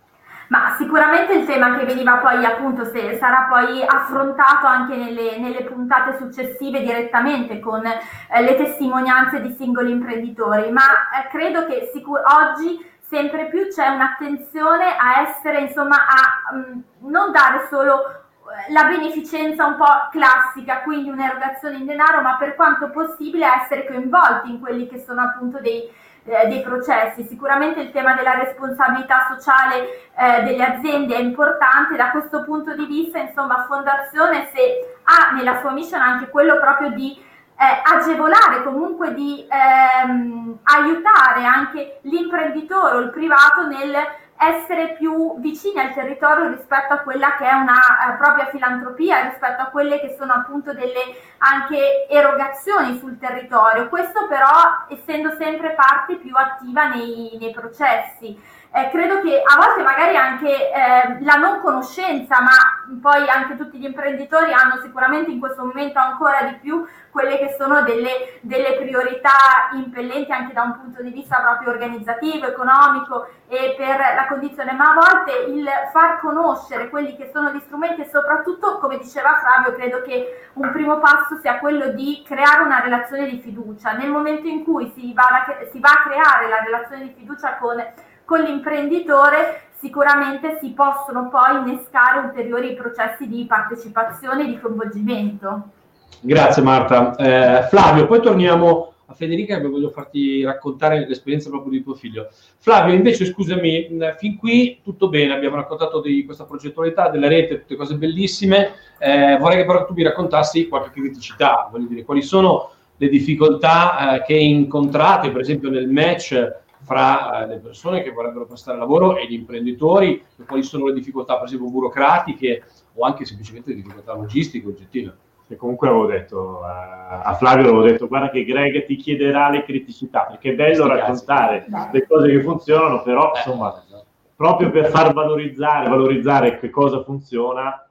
Ma sicuramente il tema che veniva poi appunto se sarà poi affrontato anche nelle, nelle puntate successive direttamente con eh, le testimonianze di singoli imprenditori, ma eh, credo che sicur- oggi sempre più c'è un'attenzione a essere insomma a mh, mm, non dare solo la beneficenza un po' classica, quindi un'erogazione in denaro, ma per quanto possibile essere coinvolti in quelli che sono appunto dei, eh, dei processi. Sicuramente il tema della responsabilità sociale eh, delle aziende è importante, da questo punto di vista, insomma, Fondazione se ha nella sua mission anche quello proprio di eh, agevolare, comunque di ehm, aiutare anche l'imprenditore o il privato nel essere più vicini al territorio rispetto a quella che è una eh, propria filantropia, rispetto a quelle che sono appunto delle anche erogazioni sul territorio. Questo però essendo sempre parte più attiva nei, nei processi. Eh, credo che a volte magari anche eh, la non conoscenza, ma poi anche tutti gli imprenditori hanno sicuramente in questo momento ancora di più quelle che sono delle, delle priorità impellenti anche da un punto di vista proprio organizzativo, economico e per la condizione, ma a volte il far conoscere quelli che sono gli strumenti e soprattutto, come diceva Flavio, credo che un primo passo sia quello di creare una relazione di fiducia. Nel momento in cui si va a, si va a creare la relazione di fiducia con con l'imprenditore sicuramente si possono poi innescare ulteriori processi di partecipazione e di coinvolgimento. Grazie Marta. Eh, Flavio, poi torniamo a Federica che voglio farti raccontare l'esperienza proprio di tuo figlio. Flavio, invece, scusami, fin qui tutto bene, abbiamo raccontato di questa progettualità della rete, tutte cose bellissime. Eh, vorrei che però tu mi raccontassi qualche criticità, voglio dire, quali sono le difficoltà eh, che incontrate, per esempio, nel match fra eh, le persone che vorrebbero prestare lavoro e gli imprenditori, quali sono le difficoltà, per esempio, burocratiche o anche semplicemente difficoltà logistiche oggettive. E comunque avevo detto a, a Flavio, avevo detto guarda che Greg ti chiederà le criticità, perché è bello raccontare le cose che funzionano, però eh, insomma, esatto. proprio per far valorizzare, valorizzare che cosa funziona,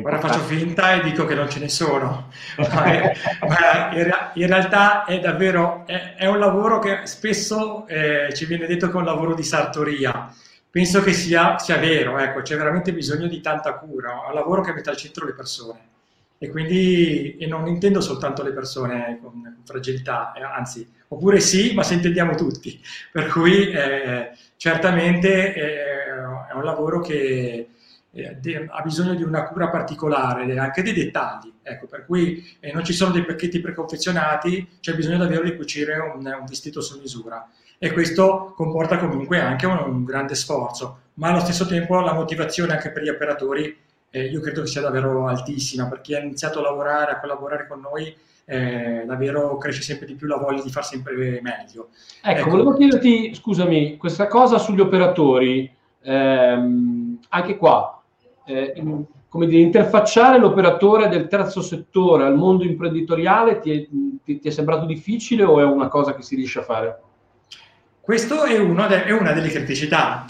Ora faccio finta e dico che non ce ne sono, ma, è, ma in, realtà è davvero è, è un lavoro che spesso eh, ci viene detto che è un lavoro di sartoria. Penso che sia, sia vero, ecco, c'è veramente bisogno di tanta cura, è un lavoro che mette al centro le persone. E quindi e non intendo soltanto le persone con, con fragilità, eh, anzi, oppure sì, ma se intendiamo tutti, per cui eh, certamente eh, è un lavoro che eh, ha bisogno di una cura particolare, anche dei dettagli, ecco, per cui eh, non ci sono dei pacchetti preconfezionati, c'è bisogno davvero di cucire un, un, vestito su misura e questo comporta comunque anche un, un, grande sforzo, ma allo stesso tempo la motivazione anche per gli operatori eh, io credo che sia davvero altissima, per chi ha iniziato a lavorare, a collaborare con noi, eh, davvero cresce sempre di più la voglia di far sempre meglio. Ecco, ecco. volevo chiederti, scusami, questa cosa sugli operatori, ehm, anche qua, eh, in, come dire, interfacciare l'operatore del terzo settore al mondo imprenditoriale ti è, ti, ti è, sembrato difficile o è una cosa che si riesce a fare? Questo è, de- è una delle criticità,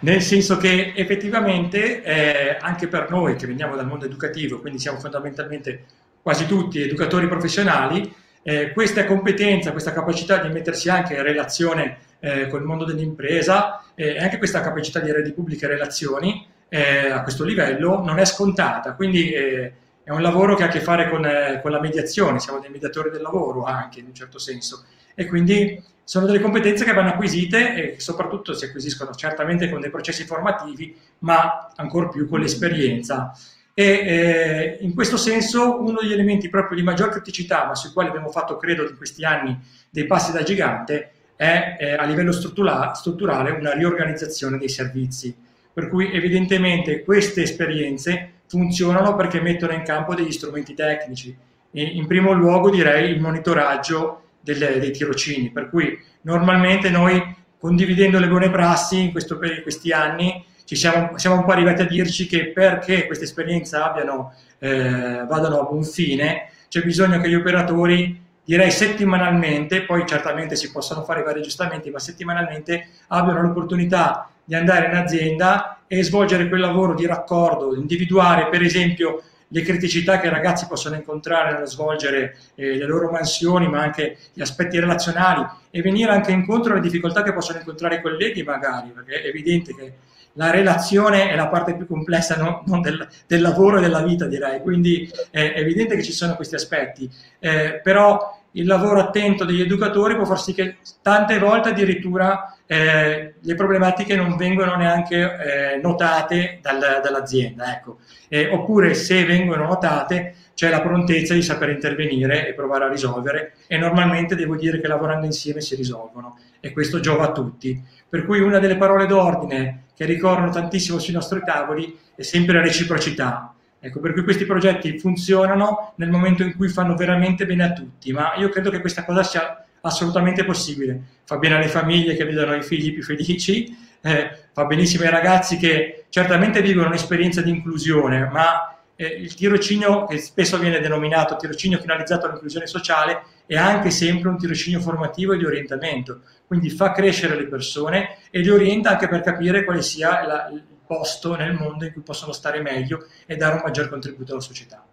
nel senso che effettivamente eh, anche per noi che veniamo dal mondo educativo, quindi siamo fondamentalmente quasi tutti educatori professionali, eh, questa competenza, questa capacità di mettersi anche in relazione eh, con il mondo dell'impresa eh, e anche questa capacità di di pubbliche relazioni eh, a questo livello non è scontata, quindi eh, è un lavoro che ha a che fare con, eh, con, la mediazione, siamo dei mediatori del lavoro anche in un certo senso. E quindi sono delle competenze che vanno acquisite e soprattutto si acquisiscono certamente con dei processi formativi, ma ancora più con l'esperienza. E eh, in questo senso uno degli elementi proprio di maggior criticità, ma sui quali abbiamo fatto, credo, in questi anni dei passi da gigante, è eh, a livello struttura- strutturale una riorganizzazione dei servizi per cui evidentemente queste esperienze funzionano perché mettono in campo degli strumenti tecnici. E in primo luogo direi il monitoraggio delle, dei tirocini, per cui normalmente noi condividendo le buone prassi in, questo, in questi anni siamo, siamo, un po' arrivati a dirci che perché queste esperienze abbiano, eh, vadano a buon fine c'è bisogno che gli operatori direi settimanalmente, poi certamente si possono fare vari aggiustamenti, ma settimanalmente abbiano l'opportunità di andare in azienda e svolgere quel lavoro di raccordo, individuare per esempio le criticità che i ragazzi possono incontrare nello svolgere eh, le loro mansioni, ma anche gli aspetti relazionali e venire anche incontro alle difficoltà che possono incontrare i colleghi magari, perché è evidente che la relazione è la parte più complessa no? del, del, lavoro e della vita direi, quindi è evidente che ci sono questi aspetti, eh, però il lavoro attento degli educatori può far sì che tante volte addirittura eh, le problematiche non vengono neanche eh, notate dal, dall'azienda. Ecco. Eh, oppure se vengono notate c'è la prontezza di saper intervenire e provare a risolvere e normalmente devo dire che lavorando insieme si risolvono e questo giova a tutti. Per cui una delle parole d'ordine che ricorrono tantissimo sui nostri tavoli è sempre reciprocità. Ecco, per cui questi progetti funzionano nel momento in cui fanno veramente bene a tutti, ma io credo che questa cosa sia assolutamente possibile. Fa bene alle famiglie che vedono i figli più felici, eh, fa benissimo ai ragazzi che certamente vivono un'esperienza di inclusione, ma eh, il tirocinio, che spesso viene denominato tirocinio finalizzato all'inclusione sociale, è anche sempre un tirocinio formativo e di orientamento. Quindi fa crescere le persone e li orienta anche per capire quale sia la, il posto nel mondo in cui possono stare meglio e dare un maggior contributo alla società.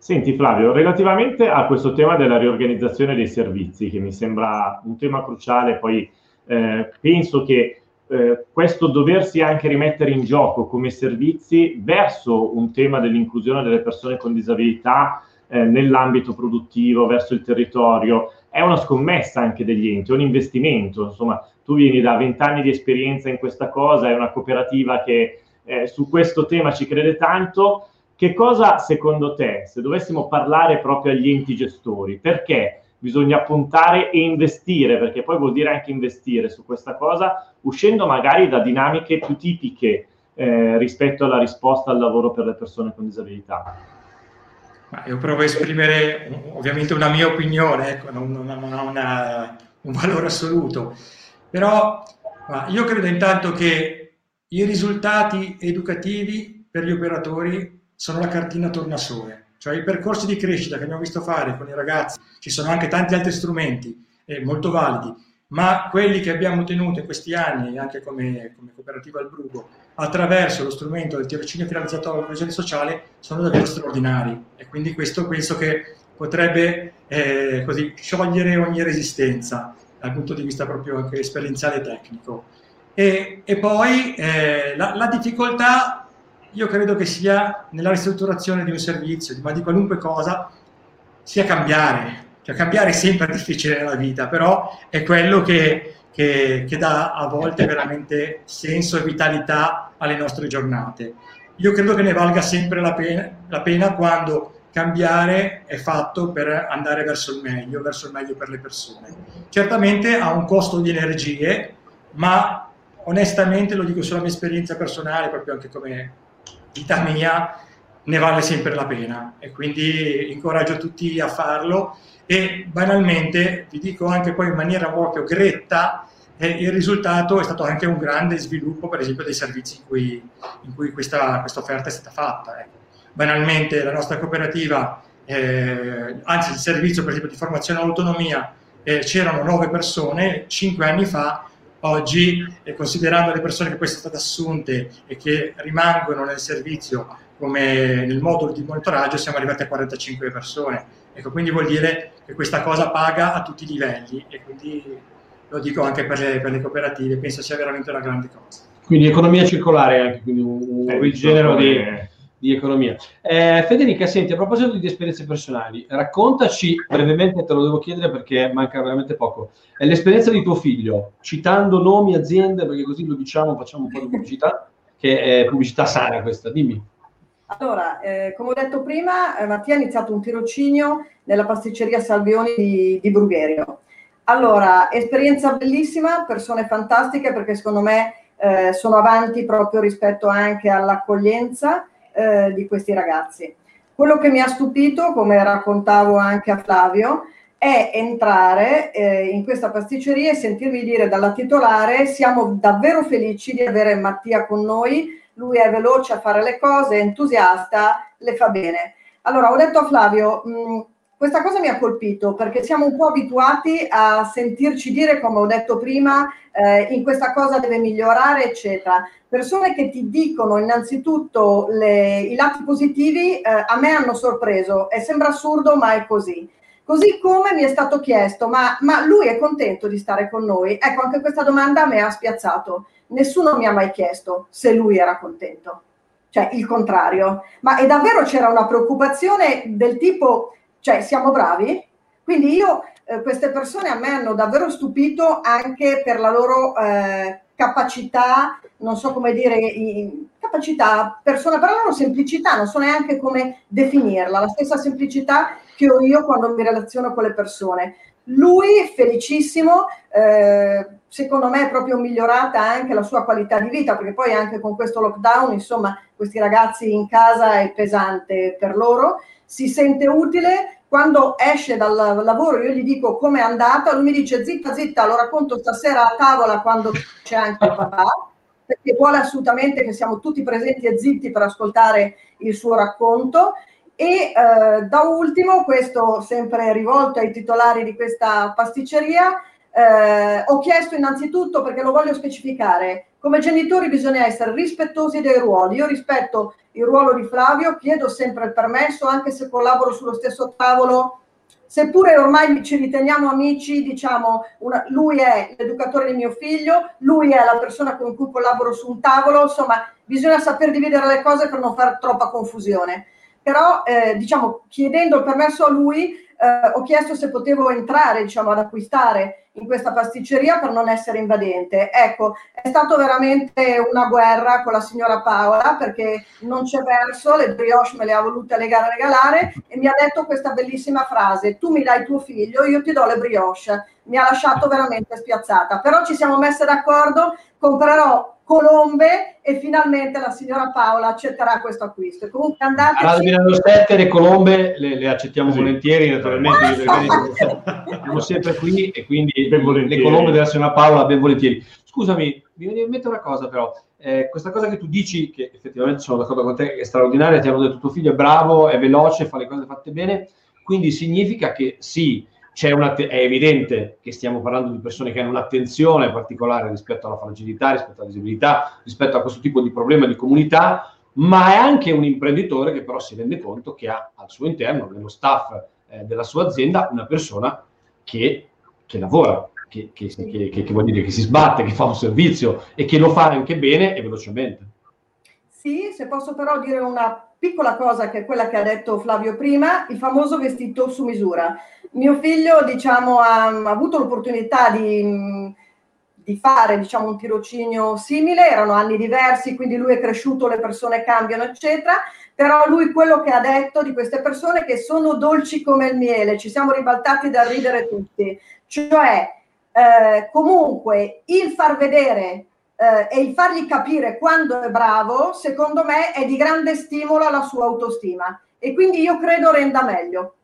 Senti Flavio, relativamente a questo tema della riorganizzazione dei servizi, che mi sembra un tema cruciale, poi eh, penso che eh, questo doversi anche rimettere in gioco come servizi verso un tema dell'inclusione delle persone con disabilità eh, nell'ambito produttivo, verso il territorio, è una scommessa anche degli enti, è un investimento. Insomma, tu vieni da vent'anni di esperienza in questa cosa, è una cooperativa che eh, su questo tema ci crede tanto che cosa secondo te, se dovessimo parlare proprio agli enti gestori, perché bisogna puntare e investire, perché poi vuol dire anche investire su questa cosa, uscendo magari da dinamiche più tipiche eh, rispetto alla risposta al lavoro per le persone con disabilità? Io provo a esprimere ovviamente una mia opinione, ecco, non, ha un valore assoluto, però io credo intanto che i risultati educativi per gli operatori sono la cartina tornasole, cioè i percorsi di crescita che abbiamo visto fare con i ragazzi, ci sono anche tanti altri strumenti eh, molto validi, ma quelli che abbiamo ottenuto in questi anni, anche come, come cooperativa al Brugo, attraverso lo strumento del tirocinio finalizzato alla coesione sociale, sono davvero straordinari. E quindi questo penso che potrebbe eh, così, sciogliere ogni resistenza dal punto di vista proprio anche esperienziale e tecnico. E, e poi eh, la, la difficoltà io credo che sia nella ristrutturazione di un servizio, ma di qualunque cosa, sia cambiare, cioè, cambiare è sempre difficile nella vita, però è quello che, che, che dà a volte veramente senso e vitalità alle nostre giornate. Io credo che ne valga sempre la pena, la pena quando cambiare è fatto per andare verso il meglio, verso il meglio per le persone. Certamente ha un costo di energie, ma onestamente lo dico sulla mia esperienza personale, proprio anche come vita mia, ne vale sempre la pena e quindi incoraggio tutti a farlo e banalmente vi dico anche poi in maniera proprio gretta eh, il risultato è stato anche un grande sviluppo per esempio dei servizi in cui, in cui questa, questa, offerta è stata fatta. Ecco. Banalmente la nostra cooperativa, eh, anzi il servizio per esempio di formazione all'autonomia, eh, c'erano nove persone, cinque anni fa oggi, eh, considerando le persone che poi sono state assunte e che rimangono nel servizio come nel modulo di monitoraggio, siamo arrivati a 45 persone. Ecco, quindi vuol dire che questa cosa paga a tutti i livelli e quindi lo dico anche per le, per le cooperative, penso sia veramente una grande cosa. Quindi economia circolare anche, quindi un, un eh, rigenero di, di, economia. Eh, Federica, senti, a proposito di esperienze personali, raccontaci brevemente, te lo devo chiedere perché manca veramente poco, è l'esperienza di tuo figlio, citando nomi, aziende, perché così lo diciamo, facciamo un po' di pubblicità, che è pubblicità sana questa, dimmi. Allora, eh, come ho detto prima, eh, Mattia ha iniziato un tirocinio nella pasticceria Salvioni di, di Brugherio. Allora, esperienza bellissima, persone fantastiche perché secondo me eh, sono avanti proprio rispetto anche all'accoglienza eh, di questi ragazzi. Quello che mi ha stupito, come raccontavo anche a Flavio, è entrare eh, in questa pasticceria e sentirmi dire dalla titolare siamo davvero felici di avere Mattia con noi lui è veloce a fare le cose, è entusiasta, le fa bene. Allora, ho detto a Flavio, mh, mm, questa cosa mi ha colpito perché siamo un po' abituati a sentirci dire, come ho detto prima, eh, in questa cosa deve migliorare, eccetera. Persone che ti dicono innanzitutto le, i lati positivi eh, a me hanno sorpreso e sembra assurdo, ma è così. Così come mi è stato chiesto, ma, ma lui è contento di stare con noi? Ecco, anche questa domanda mi ha spiazzato nessuno mi ha mai chiesto se lui era contento, cioè il contrario, ma è davvero c'era una preoccupazione del tipo, cioè siamo bravi? Quindi io, eh, queste persone a me hanno davvero stupito anche per la loro eh, capacità, non so come dire, i, capacità, persona, per la loro semplicità, non so neanche come definirla, la stessa semplicità che ho io quando mi relaziono con le persone. Lui felicissimo, eh, secondo me è proprio migliorata anche la sua qualità di vita, perché poi anche con questo lockdown, insomma, questi ragazzi in casa è pesante per loro, si sente utile, quando esce dal lavoro io gli dico come è andata, lui mi dice zitta zitta, lo racconto stasera a tavola quando c'è anche il papà, perché vuole assolutamente che siamo tutti presenti e zitti per ascoltare il suo racconto. E eh, da ultimo, questo sempre rivolto ai titolari di questa pasticceria, eh, ho chiesto innanzitutto, perché lo voglio specificare, come genitori bisogna essere rispettosi dei ruoli. Io rispetto il ruolo di Flavio, chiedo sempre il permesso, anche se collaboro sullo stesso tavolo, seppure ormai ci riteniamo amici, diciamo, una, lui è l'educatore di mio figlio, lui è la persona con cui collaboro su un tavolo, insomma, bisogna saper dividere le cose per non fare troppa confusione. Però, eh, diciamo, chiedendo il permesso a lui, eh, ho chiesto se potevo entrare, diciamo, ad acquistare in questa pasticceria per non essere invadente. Ecco, è stato veramente una guerra con la signora Paola perché non c'è verso, le brioche me le ha volute regalare e mi ha detto questa bellissima frase, tu mi dai tuo figlio, io ti do le brioche. Mi ha lasciato veramente spiazzata, però ci siamo messe d'accordo, comprerò colombe e finalmente la signora Paola accetterà questo acquisto. E comunque andate. Allora, Milano Sette, le colombe le, le accettiamo sì. volentieri, naturalmente, siamo sempre qui e quindi le colombe della signora Paola ben volentieri. Scusami, mi viene in mente una cosa però. Eh, questa cosa che tu dici, che effettivamente sono d'accordo con te, è straordinaria, ti hanno detto tuo figlio è bravo, è veloce, fa le cose fatte bene, quindi significa che sì, una, è evidente che stiamo parlando di persone che hanno un'attenzione particolare rispetto alla fragilità, rispetto alla disabilità, rispetto a questo tipo di problema di comunità, ma è anche un imprenditore che però si rende conto che ha al suo interno, nello staff eh, della sua azienda, una persona che, che lavora, che, che, che, che, vuol dire che si sbatte, che fa un servizio e che lo fa anche bene e velocemente. Sì, se posso però dire una piccola cosa che è quella che ha detto Flavio prima, il famoso vestito su misura. Mio figlio, diciamo, ha, ha avuto l'opportunità di, di fare, diciamo, un tirocinio simile, erano anni diversi, quindi lui è cresciuto, le persone cambiano, eccetera, però lui quello che ha detto di queste persone che sono dolci come il miele, ci siamo ribaltati da ridere tutti, cioè eh, comunque il far vedere eh, e il fargli capire quando è bravo, secondo me è di grande stimolo alla sua autostima e quindi io credo renda meglio.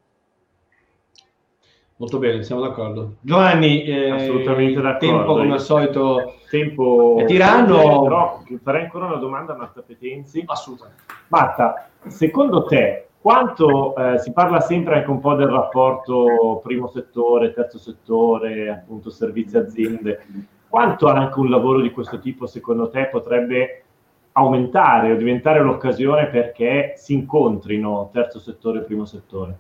Molto bene, siamo d'accordo. Giovanni, eh, assolutamente d'accordo. Tempo come al solito tempo è tiranno. Però farei ancora una domanda a Marta Petenzi. Assolutamente. Marta, secondo te quanto eh, si parla sempre anche un po' del rapporto primo settore, terzo settore, appunto servizi aziende, quanto anche un lavoro di questo tipo secondo te potrebbe aumentare o diventare l'occasione perché si incontrino terzo settore e primo settore?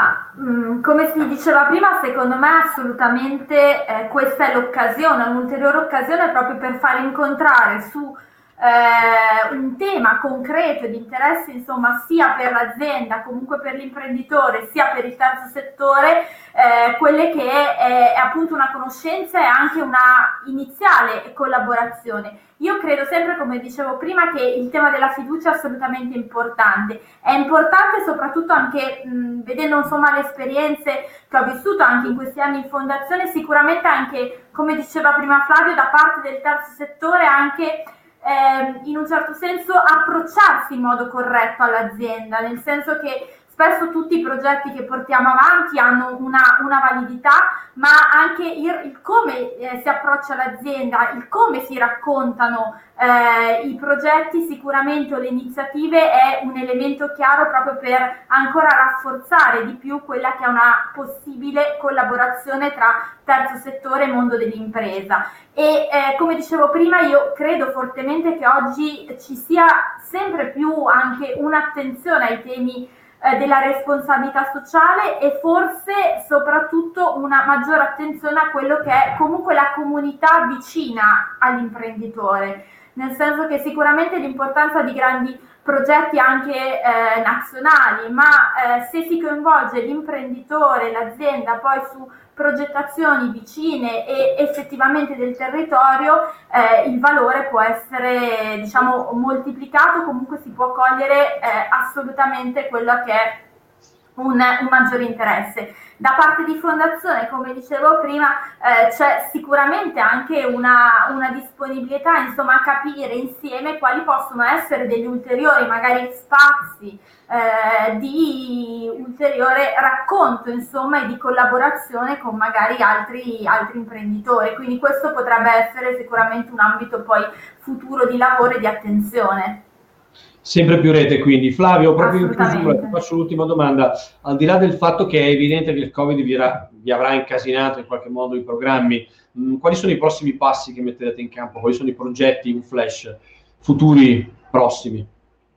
Ma mh, mm, come si diceva prima, secondo me assolutamente eh, questa è l'occasione, un'ulteriore occasione proprio per far incontrare su eh, un tema concreto di interesse insomma sia per l'azienda, comunque per l'imprenditore, sia per il terzo settore, eh, quelle che è, è, appunto una conoscenza e anche una iniziale collaborazione. Io credo sempre, come dicevo prima, che il tema della fiducia è assolutamente importante. È importante soprattutto anche mh, vedendo insomma le esperienze che ho vissuto anche in questi anni in fondazione, sicuramente anche, come diceva prima Flavio, da parte del terzo settore anche eh, in un certo senso approcciarsi in modo corretto all'azienda, nel senso che spesso tutti i progetti che portiamo avanti hanno una, una validità, ma anche il, il come eh, si approccia l'azienda, il come si raccontano eh, i progetti sicuramente o le iniziative è un elemento chiaro proprio per ancora rafforzare di più quella che è una possibile collaborazione tra terzo settore e mondo dell'impresa. E eh, come dicevo prima, io credo fortemente che oggi ci sia sempre più anche un'attenzione ai temi eh, della responsabilità sociale e forse soprattutto una maggiore attenzione a quello che è comunque la comunità vicina all'imprenditore, nel senso che sicuramente l'importanza di grandi progetti anche eh, nazionali, ma eh, se si coinvolge l'imprenditore, l'azienda poi su progettazioni vicine e effettivamente del territorio, eh, il valore può essere diciamo, moltiplicato, comunque si può cogliere eh, assolutamente quello che è un, un maggiore interesse. Da parte di fondazione, come dicevo prima, eh, c'è sicuramente anche una, una, disponibilità insomma, a capire insieme quali possono essere degli ulteriori magari spazi eh, di ulteriore racconto insomma, e di collaborazione con magari altri, altri imprenditori. Quindi questo potrebbe essere sicuramente un ambito poi futuro di lavoro e di attenzione. Sempre più rete quindi. Flavio, proprio in chiusura ti faccio l'ultima domanda. Al di là del fatto che è evidente che il Covid vi, era, vi avrà incasinato in qualche modo i programmi, mh, mm, quali sono i prossimi passi che metterete in campo? Quali sono i progetti in flash futuri prossimi?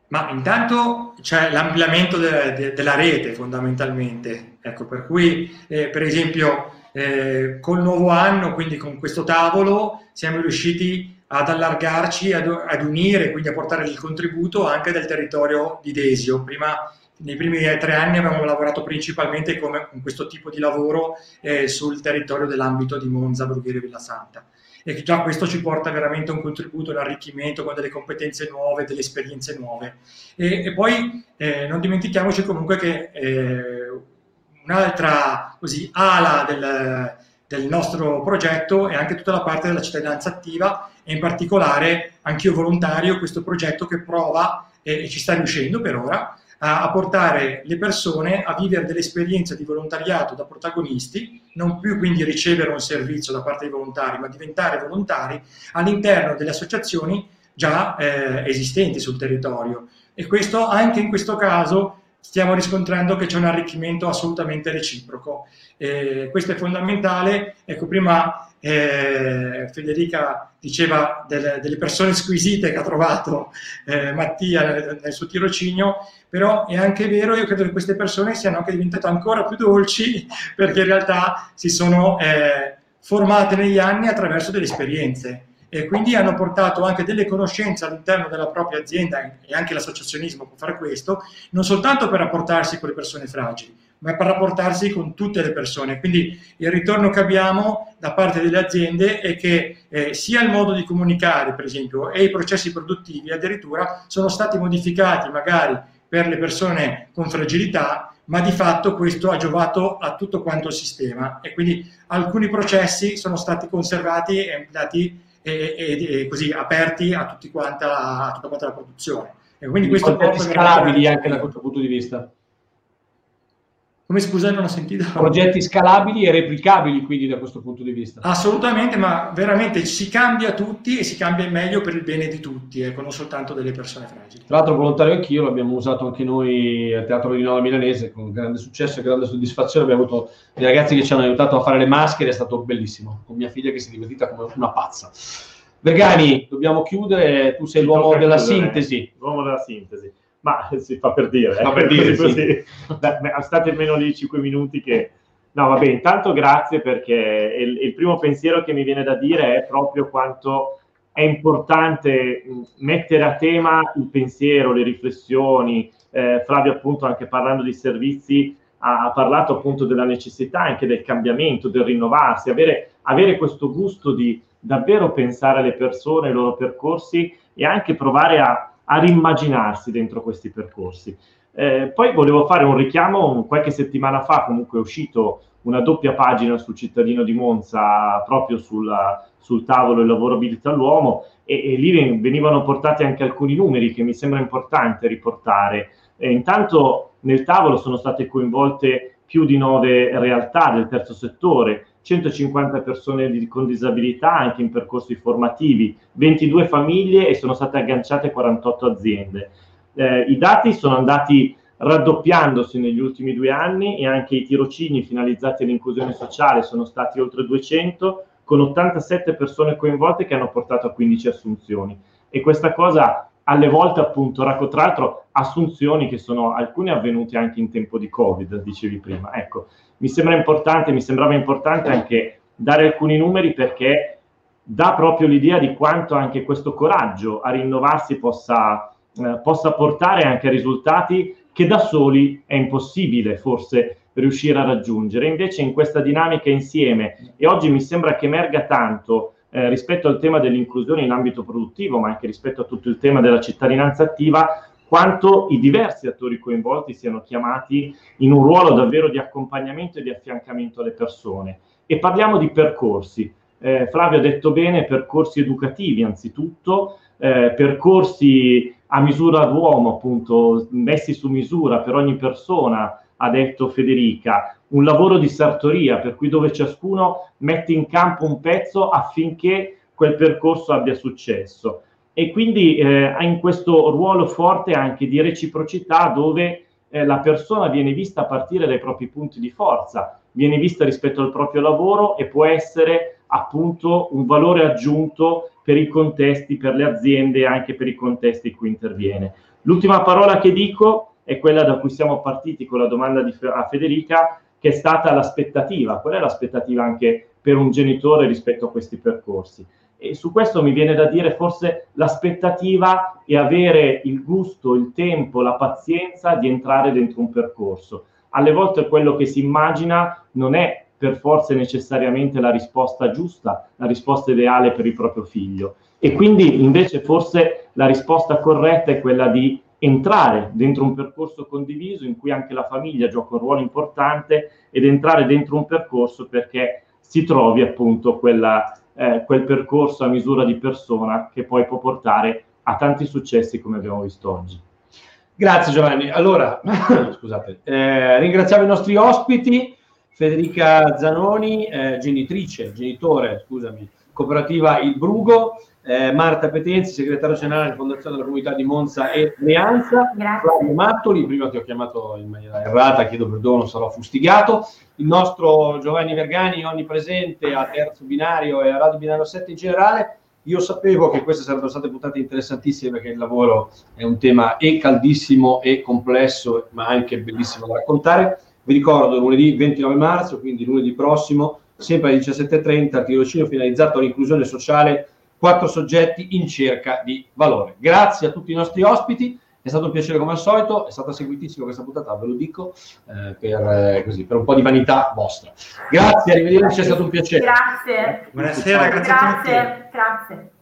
Ma intanto c'è l'ampliamento de- de- della rete fondamentalmente, ecco, per cui eh, per esempio eh, col nuovo anno, quindi con questo tavolo, siamo riusciti ad allargarci, ad, ad, unire, quindi a portare il contributo anche del territorio di Desio. Prima nei primi tre anni avevamo lavorato principalmente come, con questo tipo di lavoro eh, sul territorio dell'ambito di Monza, Brugherio e Villa Santa e già questo ci porta veramente un contributo, un arricchimento con delle competenze nuove, delle esperienze nuove. E, e poi eh, non dimentichiamoci comunque che eh, un'altra così, ala del, del nostro progetto è anche tutta la parte della cittadinanza attiva e in particolare anch'io volontario questo progetto che prova e ci sta riuscendo per ora a, portare le persone a vivere delle esperienze di volontariato da protagonisti, non più quindi ricevere un servizio da parte dei volontari, ma diventare volontari all'interno delle associazioni già eh, esistenti sul territorio. E questo anche in questo caso stiamo riscontrando che c'è un arricchimento assolutamente reciproco. Eh, questo è fondamentale. Ecco, prima eh, Federica diceva delle, delle, persone squisite che ha trovato eh, Mattia nel, suo tirocinio, però è anche vero, io credo che queste persone siano anche diventate ancora più dolci perché in realtà si sono eh, formate negli anni attraverso delle esperienze. E quindi hanno portato anche delle conoscenze all'interno della propria azienda e anche l'associazionismo può fare questo, non soltanto per rapportarsi con le persone fragili, ma per rapportarsi con tutte le persone. Quindi il ritorno che abbiamo da parte delle aziende è che eh, sia il modo di comunicare, per esempio, e i processi produttivi addirittura sono stati modificati magari per le persone con fragilità, ma di fatto questo ha giovato a tutto quanto il sistema e quindi alcuni processi sono stati conservati e ampliati e, e, e così aperti a, tutti quanta, a tutta quanta la produzione. E quindi questo è scalabili anche da questo punto di vista. Come scusa, non ho sentito? Progetti scalabili e replicabili quindi da questo punto di vista. Assolutamente, ma veramente si cambia tutti e si cambia in meglio per il bene di tutti, ecco, non soltanto delle persone fragili. Tra l'altro volontario anch'io, l'abbiamo usato anche noi al Teatro di Nova Milanese con grande successo e grande soddisfazione. Abbiamo avuto dei ragazzi che ci hanno aiutato a fare le maschere, è stato bellissimo, con mia figlia che si è divertita come una pazza. Vergani, dobbiamo chiudere, tu sei l'uomo della chiudere. sintesi. L'uomo della sintesi ma si fa per dire, eh? per dire così, sì. state almeno lì 5 minuti che... No, vabbè, intanto grazie perché il, il, primo pensiero che mi viene da dire è proprio quanto è importante mettere a tema il pensiero, le riflessioni. Eh, Flavio appunto anche parlando di servizi ha, ha, parlato appunto della necessità anche del cambiamento, del rinnovarsi, avere, avere questo gusto di davvero pensare alle persone, ai loro percorsi e anche provare a a rimmaginarsi dentro questi percorsi. Eh, poi volevo fare un richiamo, qualche settimana fa comunque è uscito una doppia pagina sul cittadino di Monza proprio sulla, sul tavolo il lavoro abilita all'uomo e, e, lì venivano portati anche alcuni numeri che mi sembra importante riportare. Eh, intanto nel tavolo sono state coinvolte più di nove realtà del terzo settore, 150 persone con disabilità anche in percorsi formativi, 22 famiglie e sono state agganciate 48 aziende. Eh, I dati sono andati raddoppiandosi negli ultimi due anni e anche i tirocini finalizzati all'inclusione sociale sono stati oltre 200 con 87 persone coinvolte che hanno portato a 15 assunzioni. E questa cosa alle volte appunto, tra l'altro assunzioni che sono alcune avvenute anche in tempo di Covid, dicevi prima. Ecco, mi sembra importante, mi sembrava importante anche dare alcuni numeri perché dà proprio l'idea di quanto anche questo coraggio a rinnovarsi possa, eh, possa portare anche a risultati che da soli è impossibile forse riuscire a raggiungere. Invece in questa dinamica insieme, e oggi mi sembra che emerga tanto eh, rispetto al tema dell'inclusione in ambito produttivo, ma anche rispetto a tutto il tema della cittadinanza attiva, quanto i diversi attori coinvolti siano chiamati in un ruolo davvero di accompagnamento e di affiancamento alle persone. E parliamo di percorsi. Eh, Flavio ha detto bene, percorsi educativi anzitutto, eh, percorsi a misura d'uomo, appunto, messi su misura per ogni persona, ha detto Federica, un lavoro di sartoria, per cui dove ciascuno mette in campo un pezzo affinché quel percorso abbia successo. E quindi eh, in questo ruolo forte anche di reciprocità dove eh, la persona viene vista a partire dai propri punti di forza, viene vista rispetto al proprio lavoro e può essere appunto un valore aggiunto per i contesti, per le aziende e anche per i contesti in cui interviene. L'ultima parola che dico è quella da cui siamo partiti con la domanda di, a Federica, che è stata l'aspettativa. Qual è l'aspettativa anche per un genitore rispetto a questi percorsi? E su questo mi viene da dire forse l'aspettativa è avere il gusto, il tempo, la pazienza di entrare dentro un percorso. Alle volte quello che si immagina non è per forza necessariamente la risposta giusta, la risposta ideale per il proprio figlio. E quindi invece forse la risposta corretta è quella di entrare dentro un percorso condiviso in cui anche la famiglia gioca un ruolo importante ed entrare dentro un percorso perché si trovi appunto quella, eh, quel percorso a misura di persona che poi può portare a tanti successi come abbiamo visto oggi. Grazie Giovanni. Allora, scusate, eh, ringraziamo i nostri ospiti, Federica Zanoni, eh, genitrice, genitore, scusami, cooperativa Il Brugo, eh, Marta Petenzi, segretario generale della Fondazione della Comunità di Monza e Leanza, Flavio Mattoli, prima ti ho chiamato in maniera errata, chiedo perdono, sarò fustigato, il nostro Giovanni Vergani, onnipresente a Terzo Binario e a Radio Binario 7 in generale. Io sapevo che queste sarebbero state puntate interessantissime perché il lavoro è un tema e caldissimo e complesso, ma anche bellissimo da raccontare. Vi ricordo lunedì 29 marzo, quindi lunedì prossimo, sempre alle 17.30, tirocinio finalizzato all'inclusione sociale quattro soggetti in cerca di valore. Grazie a tutti i nostri ospiti, è stato un piacere come al solito, è stata seguitissima questa puntata, ve lo dico, eh, per, eh, così, per, un po' di vanità vostra. Grazie, arrivederci, è stato un piacere. Grazie. Buonasera, grazie, grazie a tutti. Grazie.